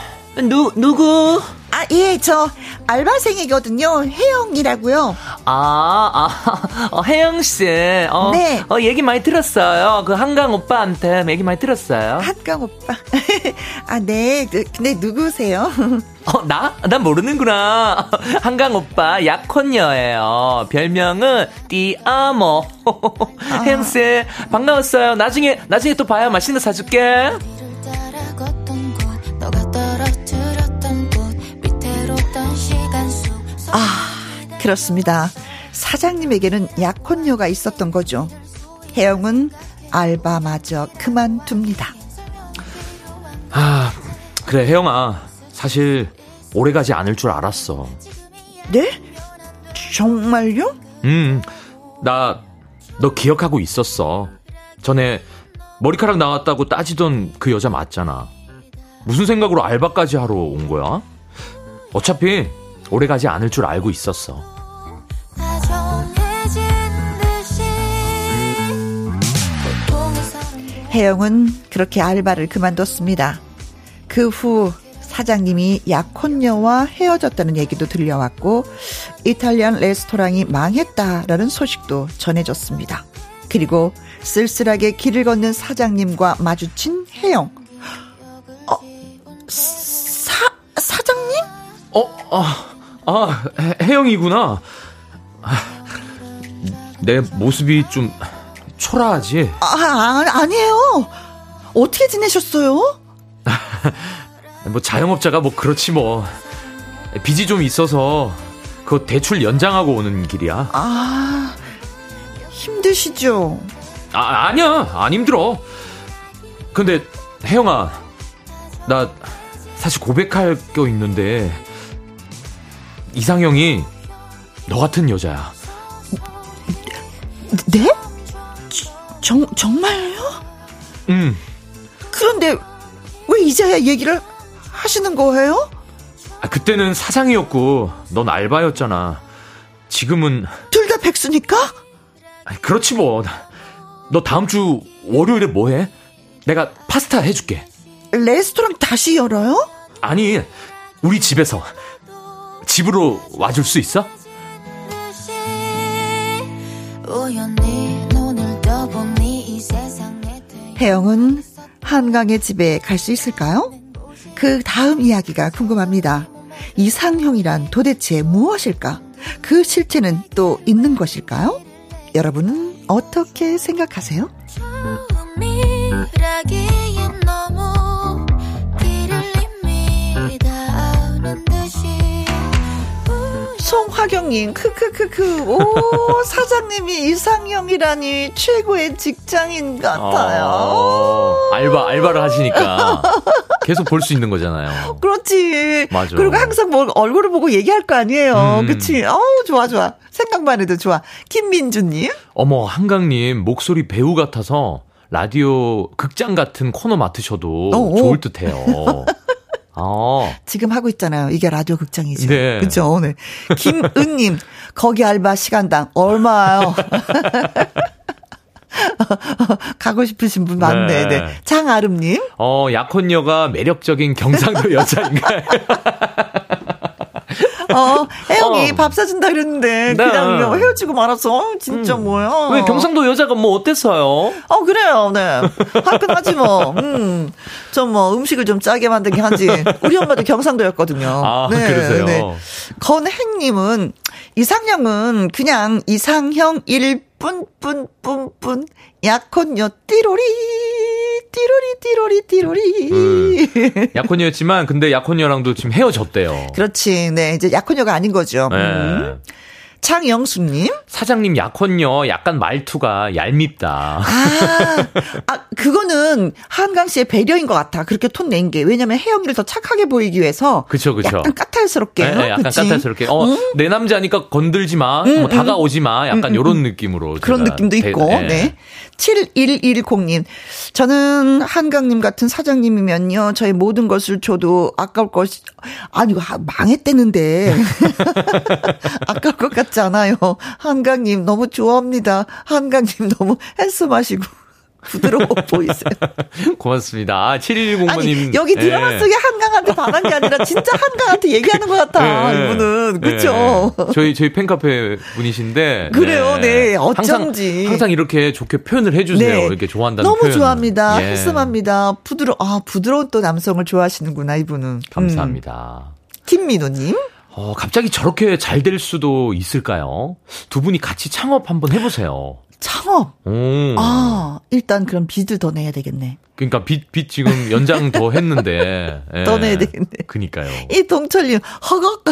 누, 누구? 아, 예, 저 알바생이거든요. 혜영이라고요. 아, 아, 어, 혜영 씨. 어, 네. 어, 얘기 많이 들었어요. 그 한강 오빠한테 얘기 많이 들었어요. 한강 오빠. 아, 네. 그, 근데 누구세요? 어, 나? 난 모르는구나. 한강 오빠 약혼녀예요. 별명은 띠아모. 혜영씨, 반가웠어요. 나중에, 나중에 또 봐요. 맛있는 거 사줄게. 그렇습니다. 사장님에게는 약혼녀가 있었던 거죠. 혜영은 알바마저 그만둡니다. 아, 그래, 혜영아. 사실, 오래 가지 않을 줄 알았어. 네? 정말요? 음, 나, 너 기억하고 있었어. 전에 머리카락 나왔다고 따지던 그 여자 맞잖아. 무슨 생각으로 알바까지 하러 온 거야? 어차피 오래 가지 않을 줄 알고 있었어. 혜영은 그렇게 알바를 그만뒀습니다. 그 후 사장님이 약혼녀와 헤어졌다는 얘기도 들려왔고 이탈리안 레스토랑이 망했다라는 소식도 전해졌습니다. 그리고 쓸쓸하게 길을 걷는 사장님과 마주친 혜영. 어, 사, 사장님? 어, 아, 아, 혜- 혜영이구나. 아, 내 모습이 좀 초라하지? 아, 아, 아니에요. 어떻게 지내셨어요? 뭐 자영업자가 뭐 그렇지 뭐. 빚이 좀 있어서 그거 대출 연장하고 오는 길이야. 아, 힘드시죠? 아, 아니야. 안 힘들어. 근데 혜영아, 나 사실 고백할 거 있는데 이상형이 너 같은 여자야. 네? 정, 정말요? 음. 그런데 왜 이제야 얘기를 하시는 거예요? 아, 그때는 사장이었고 넌 알바였잖아. 지금은 둘 다 백수니까? 아니, 그렇지 뭐. 너 다음 주 월요일에 뭐 해? 내가 파스타 해줄게. 레스토랑 다시 열어요? 아니, 우리 집에서 집으로 와줄 수 있어? 혜영은 한강의 집에 갈 수 있을까요? 그 다음 이야기가 궁금합니다. 이상형이란 도대체 무엇일까? 그 실체는 또 있는 것일까요? 여러분은 어떻게 생각하세요? 송화경님, 크크크크, 오, 사장님이 이상형이라니 최고의 직장인 같아요. 어, 알바, 알바를 하시니까 계속 볼 수 있는 거잖아요. 그렇지. 맞아. 그리고 항상 뭐 얼굴을 보고 얘기할 거 아니에요. 음. 그치? 어우, 좋아, 좋아. 생각만 해도 좋아. 김민주님. 어머, 한강님, 목소리 배우 같아서 라디오 극장 같은 코너 맡으셔도 어어. 좋을 듯 해요. 어. 지금 하고 있잖아요. 이게 라디오 극장이죠. 네. 그죠? 네. 김은님, 거기 알바 시간당 얼마요? 가고 싶으신 분 많네. 네. 네. 장아름님, 어, 약혼녀가 매력적인 경상도 여자인가요? 어, 혜영이 어. 밥 사준다 그랬는데, 네. 그냥 뭐 헤어지고 말았어. 어, 진짜 뭐야. 왜 경상도 여자가 뭐 어땠어요? 어, 그래요, 네. 화끈하지 뭐. 음. 좀뭐 음식을 좀 짜게 만들긴 하지. 우리 엄마도 경상도였거든요. 아, 그러세요? 건행님은 이상형은 그냥 이상형일 뿐, 뿐, 뿐, 뿐. 약혼녀 띠로리, 띠로리, 띠로리, 띠로리. 약혼녀였지만, 근데 약혼녀랑도 지금 헤어졌대요. 그렇지. 네. 이제 약혼녀가 아닌 거죠. 네. 음. 창영수님. 사장님 약혼녀 약간 말투가 얄밉다. 아, 아, 그거는 한강 씨의 배려인 것 같아. 그렇게 톤 낸 게. 왜냐면 혜영이를 더 착하게 보이기 위해서. 그쵸, 그쵸. 약간 까탈스럽게. 네, 약간 그치? 까탈스럽게. 어, 내 남자니까 건들지 마. 뭐 다가오지 마. 약간 요런 느낌으로. 그런 느낌도 대- 있고, 네. 7110님. 저는 한강님 같은 사장님이면요, 저의 모든 것을 줘도 아까울 것이, 아니, 하- 망했대는데. 아까울 것 같지 않아요. 한강님 너무 좋아합니다. 한강님 너무 핸섬하시고. 부드러워 보이세요. 고맙습니다. 아, 7110번님. 아니, 여기 드라마 속에 한강한테 반한 게 아니라 진짜 한강한테 얘기하는 것 같아, 이분은. 그쵸? 저희, 저희 팬카페 분이신데. 그래요, 네. 어쩐지. 항상, 항상 이렇게 좋게 표현을 해주세요. 이렇게 좋아한다는 너무 표현을. 좋아합니다. 예. 핸섬합니다. 부드러, 아, 부드러운 또 남성을 좋아하시는구나, 이분은. 음. 감사합니다. 김민호님. 어, 갑자기 저렇게 잘 될 수도 있을까요? 두 분이 같이 창업 한번 해보세요. 창업. 오. 아, 일단 그럼 빚을 더 내야 되겠네. 그러니까 빚, 빚 지금 연장 더 했는데. 예. 더 내야 되겠네. 그니까요. 이 동철님, 허걱.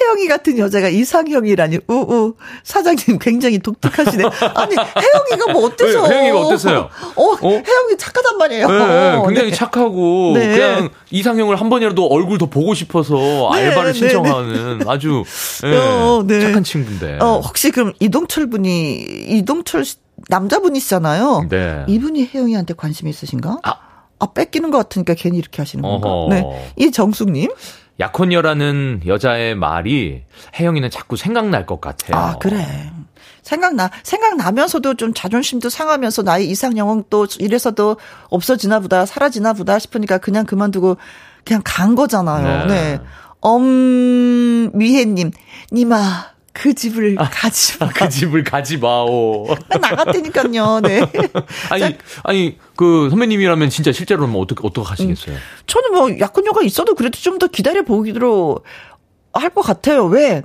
혜영이 같은 여자가 이상형이라니, 우우. 사장님 굉장히 독특하시네. 아니, 혜영이가 뭐 어때서? 왜, 혜영이가 어땠어요? 어, 어? 혜영이 착하단 말이에요. 네, 네, 굉장히 네. 착하고 네. 그냥 이상형을 한 번이라도 얼굴 더 보고 싶어서 네, 알바를 네, 신청하는 아주 예, 어, 네. 착한 친구인데. 어, 혹시 그럼 이동철 분이, 이동철 씨- 남자분이시잖아요. 네. 이분이 혜영이한테 관심이 있으신가? 아. 아, 뺏기는 것 같으니까 괜히 이렇게 하시는 건가? 어허. 네. 이정숙님. 약혼녀라는 여자의 말이 혜영이는 자꾸 생각날 것 같아요. 아, 그래. 생각나, 생각나면서도 좀 자존심도 상하면서 나의 이상형은 또 이래서도 없어지나 보다, 사라지나 보다 싶으니까 그냥 그만두고 그냥 간 거잖아요. 네. 네. 엄미혜님, 니마, 그 집을 가지 마. 그 집을 가지 마오. 나갔다니까요, 네. 아니, 아니, 그 선배님이라면 진짜 실제로는 뭐 어떻게, 어떻게 하시겠어요? 저는 뭐 약혼녀가 있어도 그래도 좀 더 기다려 보기로 할 것 같아요. 왜?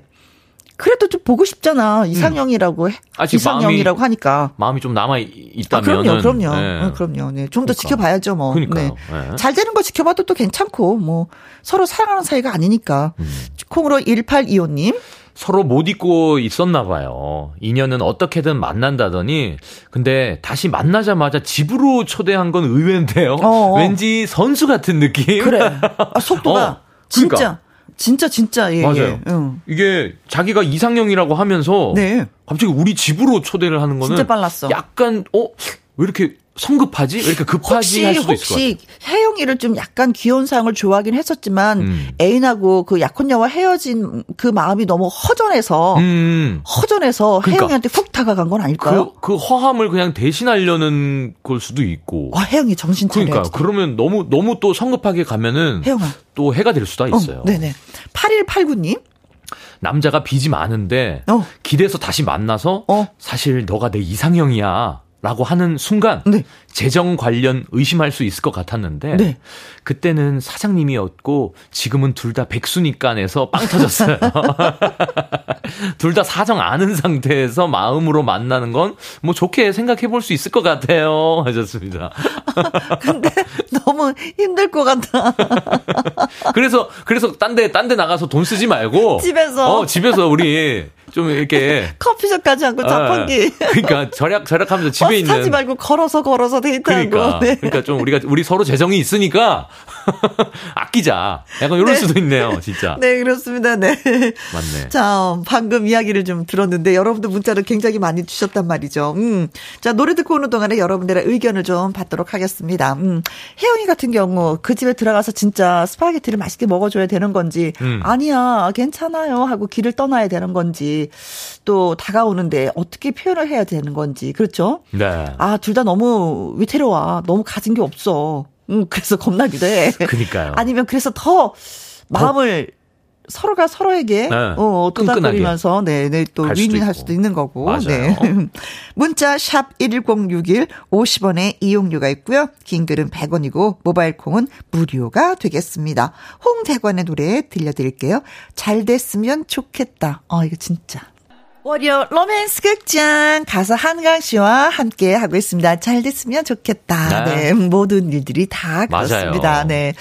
그래도 좀 보고 싶잖아. 이상형이라고 해. 음. 아직 이상형이라고 하니까. 마음이 좀 남아 아, 있다면. 그럼요, 그럼요. 어, 그럼요. 네. 좀더 지켜봐야죠, 뭐. 그러니까요. 네. 네. 잘 되는 거 지켜봐도 또 괜찮고, 뭐, 서로 사랑하는 사이가 아니니까. 음. 콩으로 1825님. 서로 못 잊고 있었나 봐요. 인연은 어떻게든 만난다더니 근데 다시 만나자마자 집으로 초대한 건 의외인데요. 어어. 왠지 선수 같은 느낌. 그래. 아, 속도가 어, 진짜 그러니까. 진짜 진짜 예, 맞아요. 예. 응. 이게 자기가 이상형이라고 하면서 네. 갑자기 우리 집으로 초대를 하는 거는 진짜 빨랐어. 약간 어 왜 이렇게 성급하지? 왜 이렇게 급하지 혹시 할 수도 있을 것 같아요. 혹시 혜영이를 좀 약간 귀여운 상을 좋아하긴 했었지만 음. 애인하고 그 약혼녀와 헤어진 그 마음이 너무 허전해서 음. 허전해서 그러니까. 혜영이한테 훅 다가간 건 아닐까요? 그, 그 허함을 그냥 대신하려는 걸 수도 있고. 아, 혜영이 정신 차려야지. 그러니까 그러면 너무 너무 또 성급하게 가면은 혜영아. 또 해가 될 수도 있어요. 어, 네네. 8189님. 남자가 빚이 많은데 어. 기대서 다시 만나서 어. 사실 너가 내 이상형이야. 라고 하는 순간 네. 재정 관련 의심할 수 있을 것 같았는데 네. 그때는 사장님이었고 지금은 둘 다 백수니까에서 빵 터졌어요. 둘 다 사정 아는 상태에서 마음으로 만나는 건 뭐 좋게 생각해 볼 수 있을 것 같아요. 하셨습니다. 근데 너무 힘들 것 같아. 그래서 그래서 딴데 딴 데 나가서 돈 쓰지 말고 집에서. 어 집에서 우리 좀 이렇게 커피숍까지 하고 자판기. 어, 그러니까 절약 절약하면서 집에 버스 있는 타지 말고 걸어서 걸어서 데이트하고. 그러니까 네. 그러니까 좀 우리가 우리 서로 재정이 있으니까 아끼자. 약간 이럴 네. 수도 있네요, 진짜. 네, 그렇습니다. 네. 맞네. 자, 방금 이야기를 좀 들었는데 여러분들 문자를 굉장히 많이 주셨단 말이죠. 음. 자, 노래 듣고 오는 동안에 여러분들의 의견을 좀 받도록 하겠습니다. 음. 혜영이 같은 경우 그 집에 들어가서 진짜 스파게티를 맛있게 먹어줘야 되는 건지 음. 아니야, 괜찮아요 하고 길을 떠나야 되는 건지 또 다가오는데 어떻게 표현을 해야 되는 건지 그렇죠? 네. 아, 둘 다 너무 위태로워. 너무 가진 게 없어. 음, 그래서 겁나기도 해. 그니까요. 아니면 그래서 더 마음을 서로가 서로에게 네. 어, 끈끈하게 도닥거리면서 네, 네, 또 윈윈할. 수도 있는 거고. 맞아요. 네. 문자 샵 1061 50원의 이용료가 있고요. 긴 글은 100원이고 모바일 콩은 무료가 되겠습니다. 홍대관의 노래 들려드릴게요. 잘 됐으면 좋겠다. 어, 이거 진짜. 월요 로맨스 극장 가서 한강 씨와 함께 하고 있습니다. 잘 됐으면 좋겠다. 네. 네. 모든 일들이 다 맞아요. 그렇습니다. 네.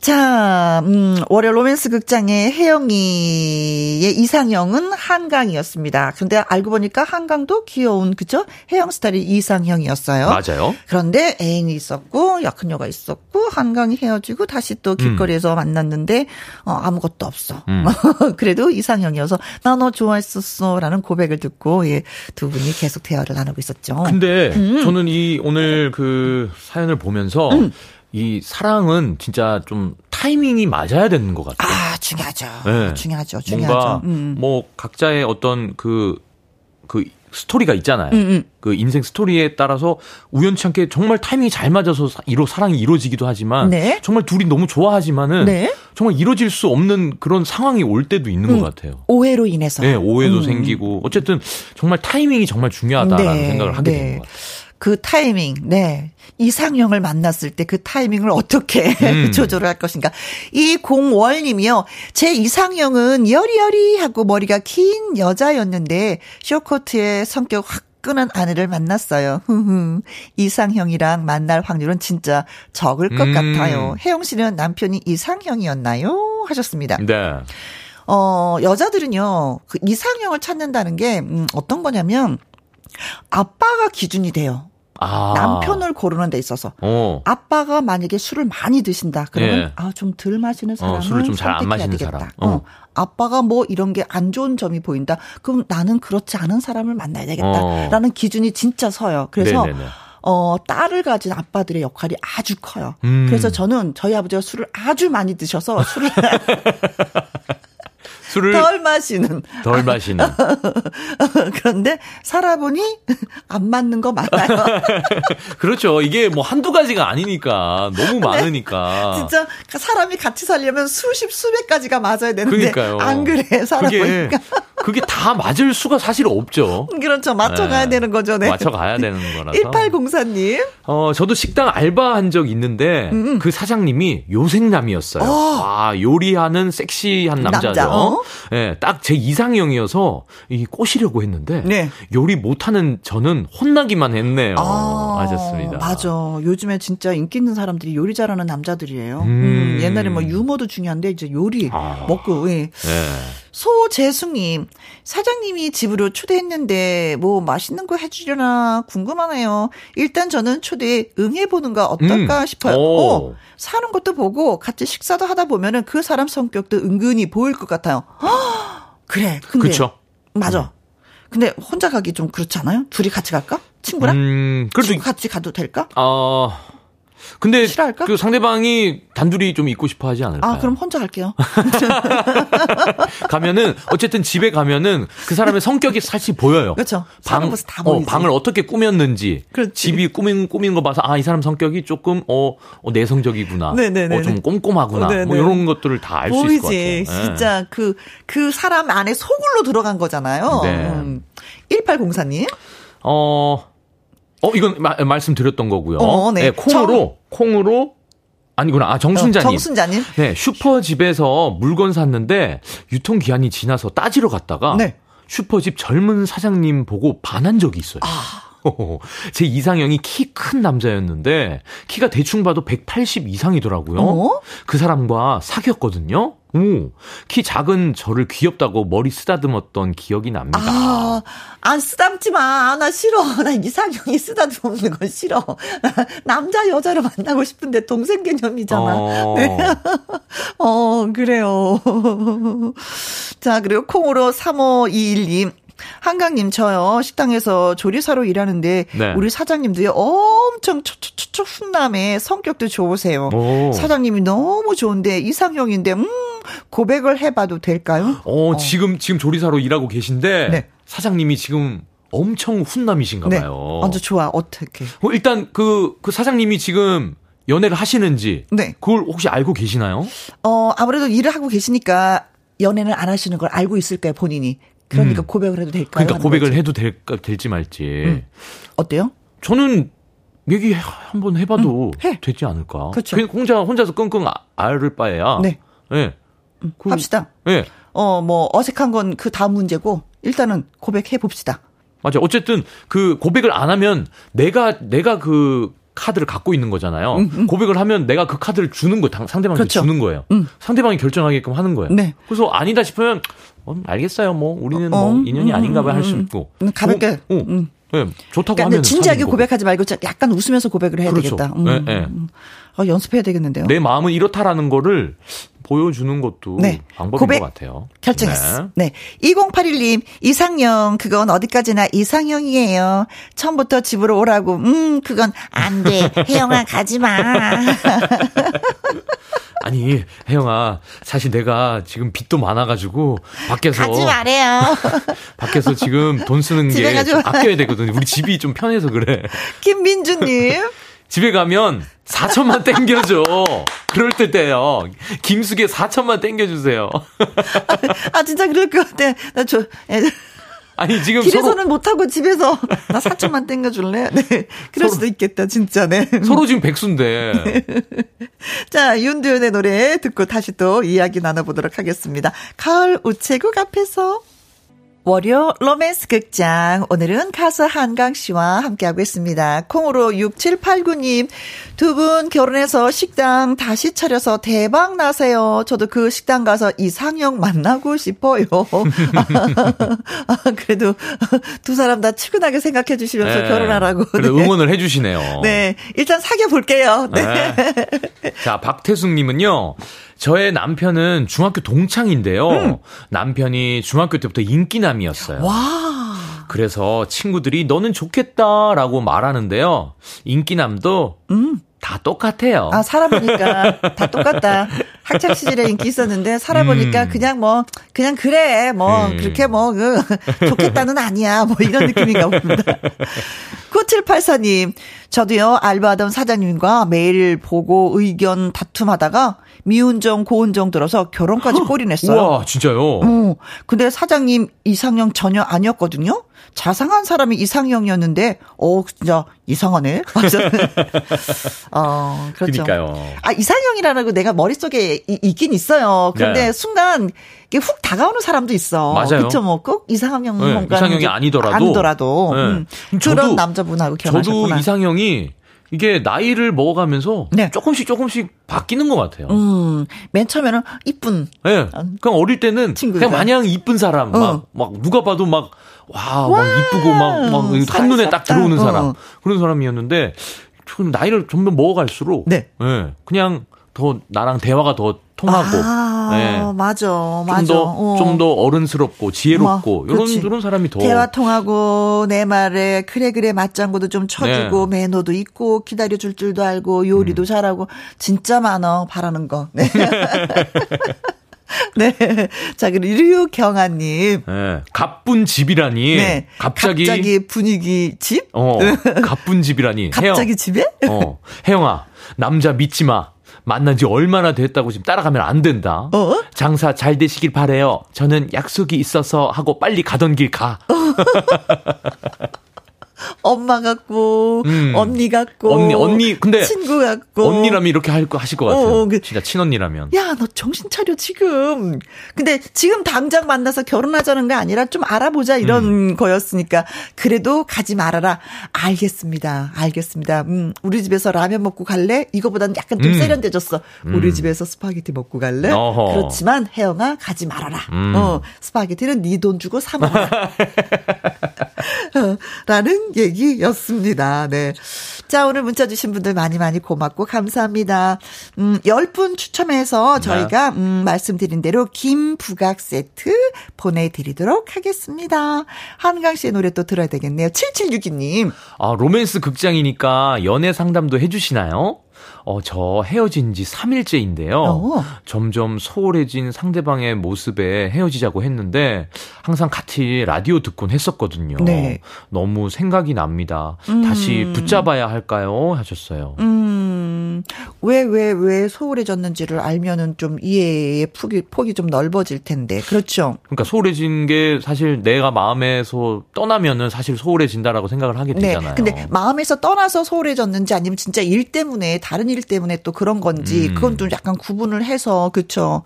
자, 음, 월요 로맨스 극장의 혜영이의 이상형은 한강이었습니다. 근데 알고 보니까 한강도 귀여운, 그죠? 혜영 스타일이 이상형이었어요. 맞아요. 그런데 애인이 있었고, 약혼녀가 있었고, 한강이 헤어지고, 다시 또 길거리에서 만났는데, 어, 아무것도 없어. 음. 그래도 이상형이어서, 나 너 좋아했었어. 라는 고백을 듣고, 예, 두 분이 계속 대화를 나누고 있었죠. 근데 음. 저는 이 오늘 그 사연을 보면서 이 사랑은 진짜 좀 타이밍이 맞아야 되는 것 같아요. 아, 중요하죠. 네. 중요하죠. 중요하죠. 뭔가 음. 뭐 각자의 어떤 그, 그 스토리가 있잖아요. 음. 그 인생 스토리에 따라서 우연치 않게 정말 타이밍이 잘 맞아서 사- 이로 사랑이 이루어지기도 하지만 네. 정말 둘이 너무 좋아하지만 네. 정말 이루어질 수 없는 그런 상황이 올 때도 있는 음. 것 같아요. 오해로 인해서. 네, 오해도 음. 생기고 어쨌든 정말 타이밍이 정말 중요하다라는 네, 생각을 하게 네. 되는 것 같아요. 그 타이밍, 네. 이상형을 만났을 때 그 타이밍을 어떻게 음. 조절을 할 것인가. 이 공월님이요. 제 이상형은 여리여리 하고 머리가 긴 여자였는데 쇼코트에 성격 화끈한 아내를 만났어요. 이상형이랑 만날 확률은 진짜 적을 것 음. 같아요. 혜영 씨는 남편이 이상형이었나요? 하셨습니다. 네. 어, 여자들은요, 그 이상형을 찾는다는 게, 음, 어떤 거냐면, 아빠가 기준이 돼요. 아. 남편을 고르는 데 있어서. 어. 아빠가 만약에 술을 많이 드신다. 그러면 예. 아좀 덜 마시는 사람을 어, 술을 좀 잘안 선택해야 마시는 되겠다. 사람. 어. 어. 아빠가 뭐 이런 게 안 좋은 점이 보인다. 그럼 나는 그렇지 않은 사람을 만나야 되겠다라는 어. 기준이 진짜 서요. 그래서 네네네. 어 딸을 가진 아빠들의 역할이 아주 커요. 음. 그래서 저는 저희 아버지가 술을 아주 많이 드셔서 술을 술을 덜 마시는 덜 마시는. 그런데 살아보니 안 맞는 거 많아요. 그렇죠. 이게 뭐 한두 가지가 아니니까. 너무 많으니까. 네. 진짜 사람이 같이 살려면 수십 수백 가지가 맞아야 되는데 그러니까요. 안 그래 살아보니까 그게 다 맞을 수가 사실 없죠. 그렇죠 맞춰가야 네. 되는 거죠. 네. 맞춰가야 되는 거라서. 1804님 어, 저도 식당 알바한 적 있는데, 그 사장님이 요생남이었어요. 음, 어. 아, 요리하는 섹시한 남자죠. 남자, 어? 예, 딱제 이상형이어서, 이 꼬시려고 했는데, 네. 요리 못하는 저는 혼나기만 했네요. 아, 하셨습니다. 맞아. 요즘에 진짜 인기 있는 사람들이 요리 잘하는 남자들이에요. 음. 음, 옛날에 뭐 유머도 중요한데 이제 요리 아. 먹고 예. 예. 소재숙님, 사장님이 집으로 초대했는데 뭐 맛있는 거 해주려나 궁금하네요. 일단 저는 초대 응해보는 거 어떨까 음. 싶어요. 오. 어, 사는 것도 보고 같이 식사도 하다 보면은 그 사람 성격도 은근히 보일 것 같아요. 헉, 그래. 근데 그쵸. 맞아. 근데 혼자 가기 좀 그렇지 않아요? 둘이 같이 갈까? 친구랑? 음, 그래도, 친구 같이 가도 될까? 어, 근데 싫어할까? 그 상대방이 단둘이 좀 있고 싶어 하지 않을까요? 아, 그럼 혼자 갈게요. 가면은 어쨌든 집에 가면은 그 사람의 성격이 사실 보여요. 그렇죠. 모습 다 어, 보이지. 방을 어떻게 꾸몄는지, 그렇지. 집이 꾸민 꾸민 거 봐서 아 이 사람 성격이 조금 어, 어, 내성적이구나, 네네네네. 어, 좀 꼼꼼하구나, 네네. 뭐 이런 것들을 다 알 수 있을 것. 같아요. 예. 진짜 그, 그 사람 안에 속으로 들어간 거잖아요. 네. 음. 1804님. 어, 어 이건 마- 말씀드렸던 거고요. 어, 네. 콩으로 콩으로 아니구나. 아 정순자님. 정순자님. 네, 슈퍼집에서 물건 샀는데 유통기한이 지나서 따지러 갔다가 네. 슈퍼집 젊은 사장님 보고 반한 적이 있어요. 아. 제 이상형이 키 큰 남자였는데 키가 대충 봐도 180 이상이더라고요. 어? 그 사람과 사귀었거든요. 오, 키 작은 저를 귀엽다고 머리 쓰다듬었던 기억이 납니다. 아, 안 쓰담지 마. 나 싫어. 나 이상형이 쓰다듬는 건 싫어. 남자, 여자를 만나고 싶은데 동생 개념이잖아. 어. 네. 어, 그래요. 자, 그리고 콩으로 3521님. 한강님, 저요, 식당에서 조리사로 일하는데, 네. 우리 사장님도요, 엄청 촉촉촉촉 훈남에 성격도 좋으세요. 오. 사장님이 너무 좋은데, 이상형인데, 음, 고백을 해봐도 될까요? 어, 지금 지금 조리사로 일하고 계신데 네. 사장님이 지금 엄청 훈남이신가 네. 봐요. 완전 좋아. 어떻게. 어, 일단 그, 그 사장님이 지금 연애를 하시는지 네. 그걸 혹시 알고 계시나요? 어, 아무래도 일을 하고 계시니까 연애는 안 하시는 걸 알고 있을 거예요, 본인이. 그러니까 음. 고백을 해도 될까요? 그러니까 고백을 거지. 해도 될까 될지 말지. 음. 어때요? 저는 얘기 한번 해봐도 음, 해. 되지 않을까? 그렇죠. 혼자 혼자서 끙끙 아- 앓을 바에야. 네. 예. 그- 합시다. 예. 어, 뭐, 어색한 건 그 다음 문제고, 일단은 고백해 봅시다. 맞아. 어쨌든 그 고백을 안 하면 내가 내가 그 카드를 갖고 있는 거잖아요. 고백을 하면 내가 그 카드를 주는 거 상대방한테 음, 그렇죠. 주는 거예요. 음. 상대방이 결정하게끔 하는 거예요. 네. 그래서 아니다 싶으면 어, 알겠어요. 뭐 우리는 어, 뭐 음, 인연이 음, 아닌가 봐요 할수 음, 있고. 음, 가볍게. 어, 어. 음. 네, 좋다고 그러니까 하면 진지하게 고백하지 말고 좀 약간 웃으면서 고백을 해야 그렇죠. 되겠다. 음. 네, 네. 음. 어, 연습해야 되겠는데요. 내 마음은 이렇다라는 거를 보여주는 것도 네. 방법인 고백 것 같아요. 결정했어. 네. 네. 2081님, 이상형, 그건 어디까지나 이상형이에요. 처음부터 집으로 오라고, 음, 그건 안 돼. 혜영아, 가지 마. 아니 혜영아 사실 내가 지금 빚도 많아가지고 밖에서 가지 말래요. 밖에서 지금 돈 쓰는 게. 아껴야 되거든요. 우리 집이 좀 편해서 그래. 김민주님. 집에 가면 4천만 땡겨줘. 그럴 때 돼요. 김숙에 4천만 땡겨주세요. 아, 진짜 그럴 것 같아. 나 저, 애, 아니, 지금 길에서는 서로, 못하고 집에서 나 4천만 땡겨줄래? 네. 그럴 서로- 수도 있겠다, 진짜, 네. 서로 지금 백수인데. 자, 윤도현의 노래 듣고 다시 또 이야기 나눠보도록 하겠습니다. 가을 우체국 앞에서. 월요 로맨스 극장. 오늘은 가수 한강 씨와 함께하고 있습니다. 콩으로 6789님. 두 분 결혼해서 식당 다시 차려서 대박 나세요. 저도 그 식당 가서 이상형 만나고 싶어요. 아, 그래도 두 사람 다 측은하게 생각해 주시면서 네. 결혼하라고. 네. 응원을 해 주시네요. 네. 일단 사귀어 볼게요. 네. 네. 자, 박태숙 님은요. 저의 남편은 중학교 동창인데요. 음. 남편이 중학교 때부터 인기남이었어요. 와. 그래서 친구들이 너는 좋겠다라고 말하는데요. 인기남도 다 똑같아요. 아, 살아보니까 다 똑같다. 학창 시절에 인기 있었는데 살아보니까 음. 그냥 뭐 그냥 그래 뭐 음. 그렇게 뭐 그 좋겠다는 아니야 뭐 이런 느낌인가 봅니다. 9784님 저도요 알바하던 사장님과 매일 보고 의견 다툼하다가 미운정 고운정 들어서 결혼까지 꼬리 냈어요. 우와, 진짜요? 어, 근데 사장님 이상형 전혀 아니었거든요. 자상한 사람이 이상형이었는데, 어, 진짜 이상하네. 맞아. 어, 그렇죠. 그러니까요. 아, 이상형이라는 거 내가 머릿속에 이- 있긴 있어요. 근데 네. 순간 이게 훅 다가오는 사람도 있어. 맞아요. 그쵸, 뭐, 꼭 이상형 네, 뭔가 이상형이 아니더라도. 아니더라도. 네. 음, 저도- 그런 남자분하고 저도 결혼하셨구나. 이상형이 이게 나이를 먹어가면서 네. 조금씩 조금씩 바뀌는 것 같아요. 음, 맨 처음에는 이쁜. 예. 네. 그냥 어릴 때는 친구가. 그냥 마냥 이쁜 사람, 어. 막, 막 누가 봐도 막, 와, 막 이쁘고 막, 막 한눈에 딱. 들어오는 사람. 어. 그런 사람이었는데, 좀 나이를 점점 먹어갈수록, 네. 예, 그냥 더 나랑 대화가 더 통하고, 아, 예. 맞아, 맞아. 좀 더, 어. 좀더 어른스럽고, 지혜롭고, 뭐, 이런, 그렇지. 이런 사람이 더. 대화 통하고 내 말에 그래 그래 맞장구도 좀 쳐주고 네. 매너도 있고 기다려줄 줄도 알고 음. 요리도 잘하고 진짜 많어 바라는 거. 네. 네. 자, 그리고 류경아님. 예. 가쁜 집이라니. 네. 갑자기. 갑자기 분위기 집? 어, 가쁜 집이라니. 갑자기. 집에? 어, 혜영아, 남자 믿지 마. 만난 지 얼마나 됐다고 지금 따라가면 안 된다. 어? 장사 잘 되시길 바래요. 저는 약속이 있어서 하고 빨리 가던 길 가. 엄마 같고, 음. 언니 같고. 언니, 언니, 근데 친구 같고. 언니라면 이렇게 할 거 하실 것 같아요. 어, 어, 그- 진짜 친언니라면. 야, 너 정신 차려, 지금. 근데 지금 당장 만나서 결혼하자는 게 아니라 좀 알아보자, 이런 음. 거였으니까. 그래도 가지 말아라. 알겠습니다. 알겠습니다. 음, 우리 집에서 라면 먹고 갈래? 이거보다는 약간 좀 음. 세련돼졌어. 우리 집에서 스파게티 먹고 갈래? 어허. 그렇지만, 혜영아, 가지 말아라. 음. 어, 스파게티는 네 돈 주고 사 먹어라. 어, 라는 얘기였습니다. 네. 자, 오늘 문자 주신 분들 많이 많이 고맙고 감사합니다. 음, 10분 추첨해서 저희가, 음, 말씀드린 대로 김 부각 세트 보내드리도록 하겠습니다. 한강 씨의 노래 또 들어야 되겠네요. 7762님. 아, 로맨스 극장이니까 연애 상담도 해주시나요? 어, 저 헤어진 지 3일째인데요. 어. 점점 소홀해진 상대방의 모습에 헤어지자고 했는데, 항상 같이 라디오 듣곤 했었거든요. 네. 너무 생각이 납니다. 다시 붙잡아야 할까요? 하셨어요. 음, 왜, 왜, 왜 소홀해졌는지를 알면은 좀 이해의 폭이, 폭이 좀 넓어질 텐데. 그렇죠. 그러니까 소홀해진 게 사실 내가 마음에서 떠나면은 사실 소홀해진다라고 생각을 하게 네. 되잖아요. 근데 마음에서 떠나서 소홀해졌는지 아니면 진짜 일 때문에 다른 일 때문에 또 그런 건지 음. 그건 좀 약간 구분을 해서 그쵸.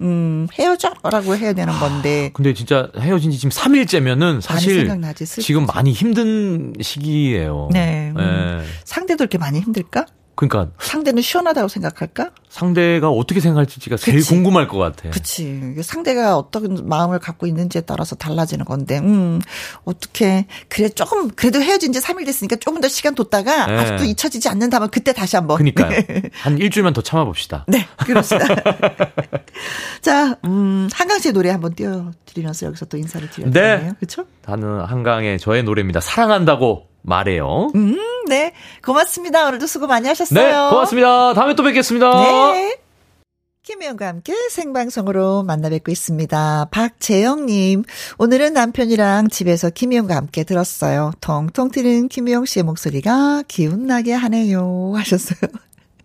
음, 헤어져라고 해야 되는 건데. 근데 진짜 헤어진 지 지금 3일째면은 사실. 지금 많이 힘든 시기예요. 네. 음. 예. 상대도 이렇게 많이 힘들까? 그러니까 상대는 시원하다고 생각할까? 상대가 어떻게 생각할지가 제일 그치. 궁금할 것 같아. 그치. 상대가 어떤 마음을 갖고 있는지에 따라서 달라지는 건데, 음, 어떻게, 그래, 조금, 그래도 헤어진 지 3일 됐으니까 조금 더 시간 뒀다가 네. 아직도 잊혀지지 않는다면 그때 다시 한 번. 그니까요. 한 일주일만 더 참아봅시다. 네, 그렇습니다. 자, 음, 한강 씨의 노래 한번 띄워드리면서 여기서 또 인사를 드려야 네. 되네요. 그렇죠? 다는 한강의 저의 노래입니다. 사랑한다고 말해요. 음, 네, 고맙습니다. 오늘도 수고 많이 하셨어요. 네, 고맙습니다. 다음에 또 뵙겠습니다. 네. 김혜영과 함께 생방송으로 만나 뵙고 있습니다. 박재영님, 오늘은 남편이랑 집에서 김혜영과 함께 들었어요. 통통 튀는 김혜영 씨의 목소리가 기운나게 하네요. 하셨어요.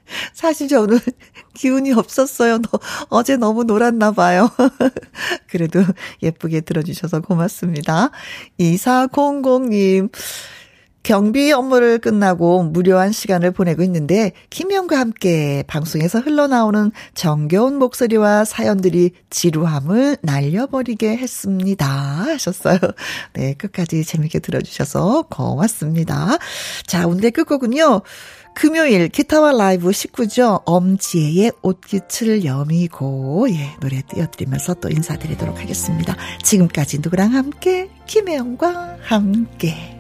사실 저 오늘 기운이 없었어요. 너, 어제 너무 놀았나 봐요. 그래도 예쁘게 들어주셔서 고맙습니다. 2400님, 경비 업무를 끝나고 무료한 시간을 보내고 있는데 김영과 함께 방송에서 흘러나오는 정겨운 목소리와 사연들이 지루함을 날려버리게 했습니다. 하셨어요. 네, 끝까지 재밌게 들어주셔서 고맙습니다. 자, 오늘의 끝곡은요. 금요일 기타와 라이브 19죠. 엄지혜의 옷깃을 여미고 예, 노래 띄워드리면서 또 인사드리도록 하겠습니다. 지금까지 누구랑 함께 김혜영과 함께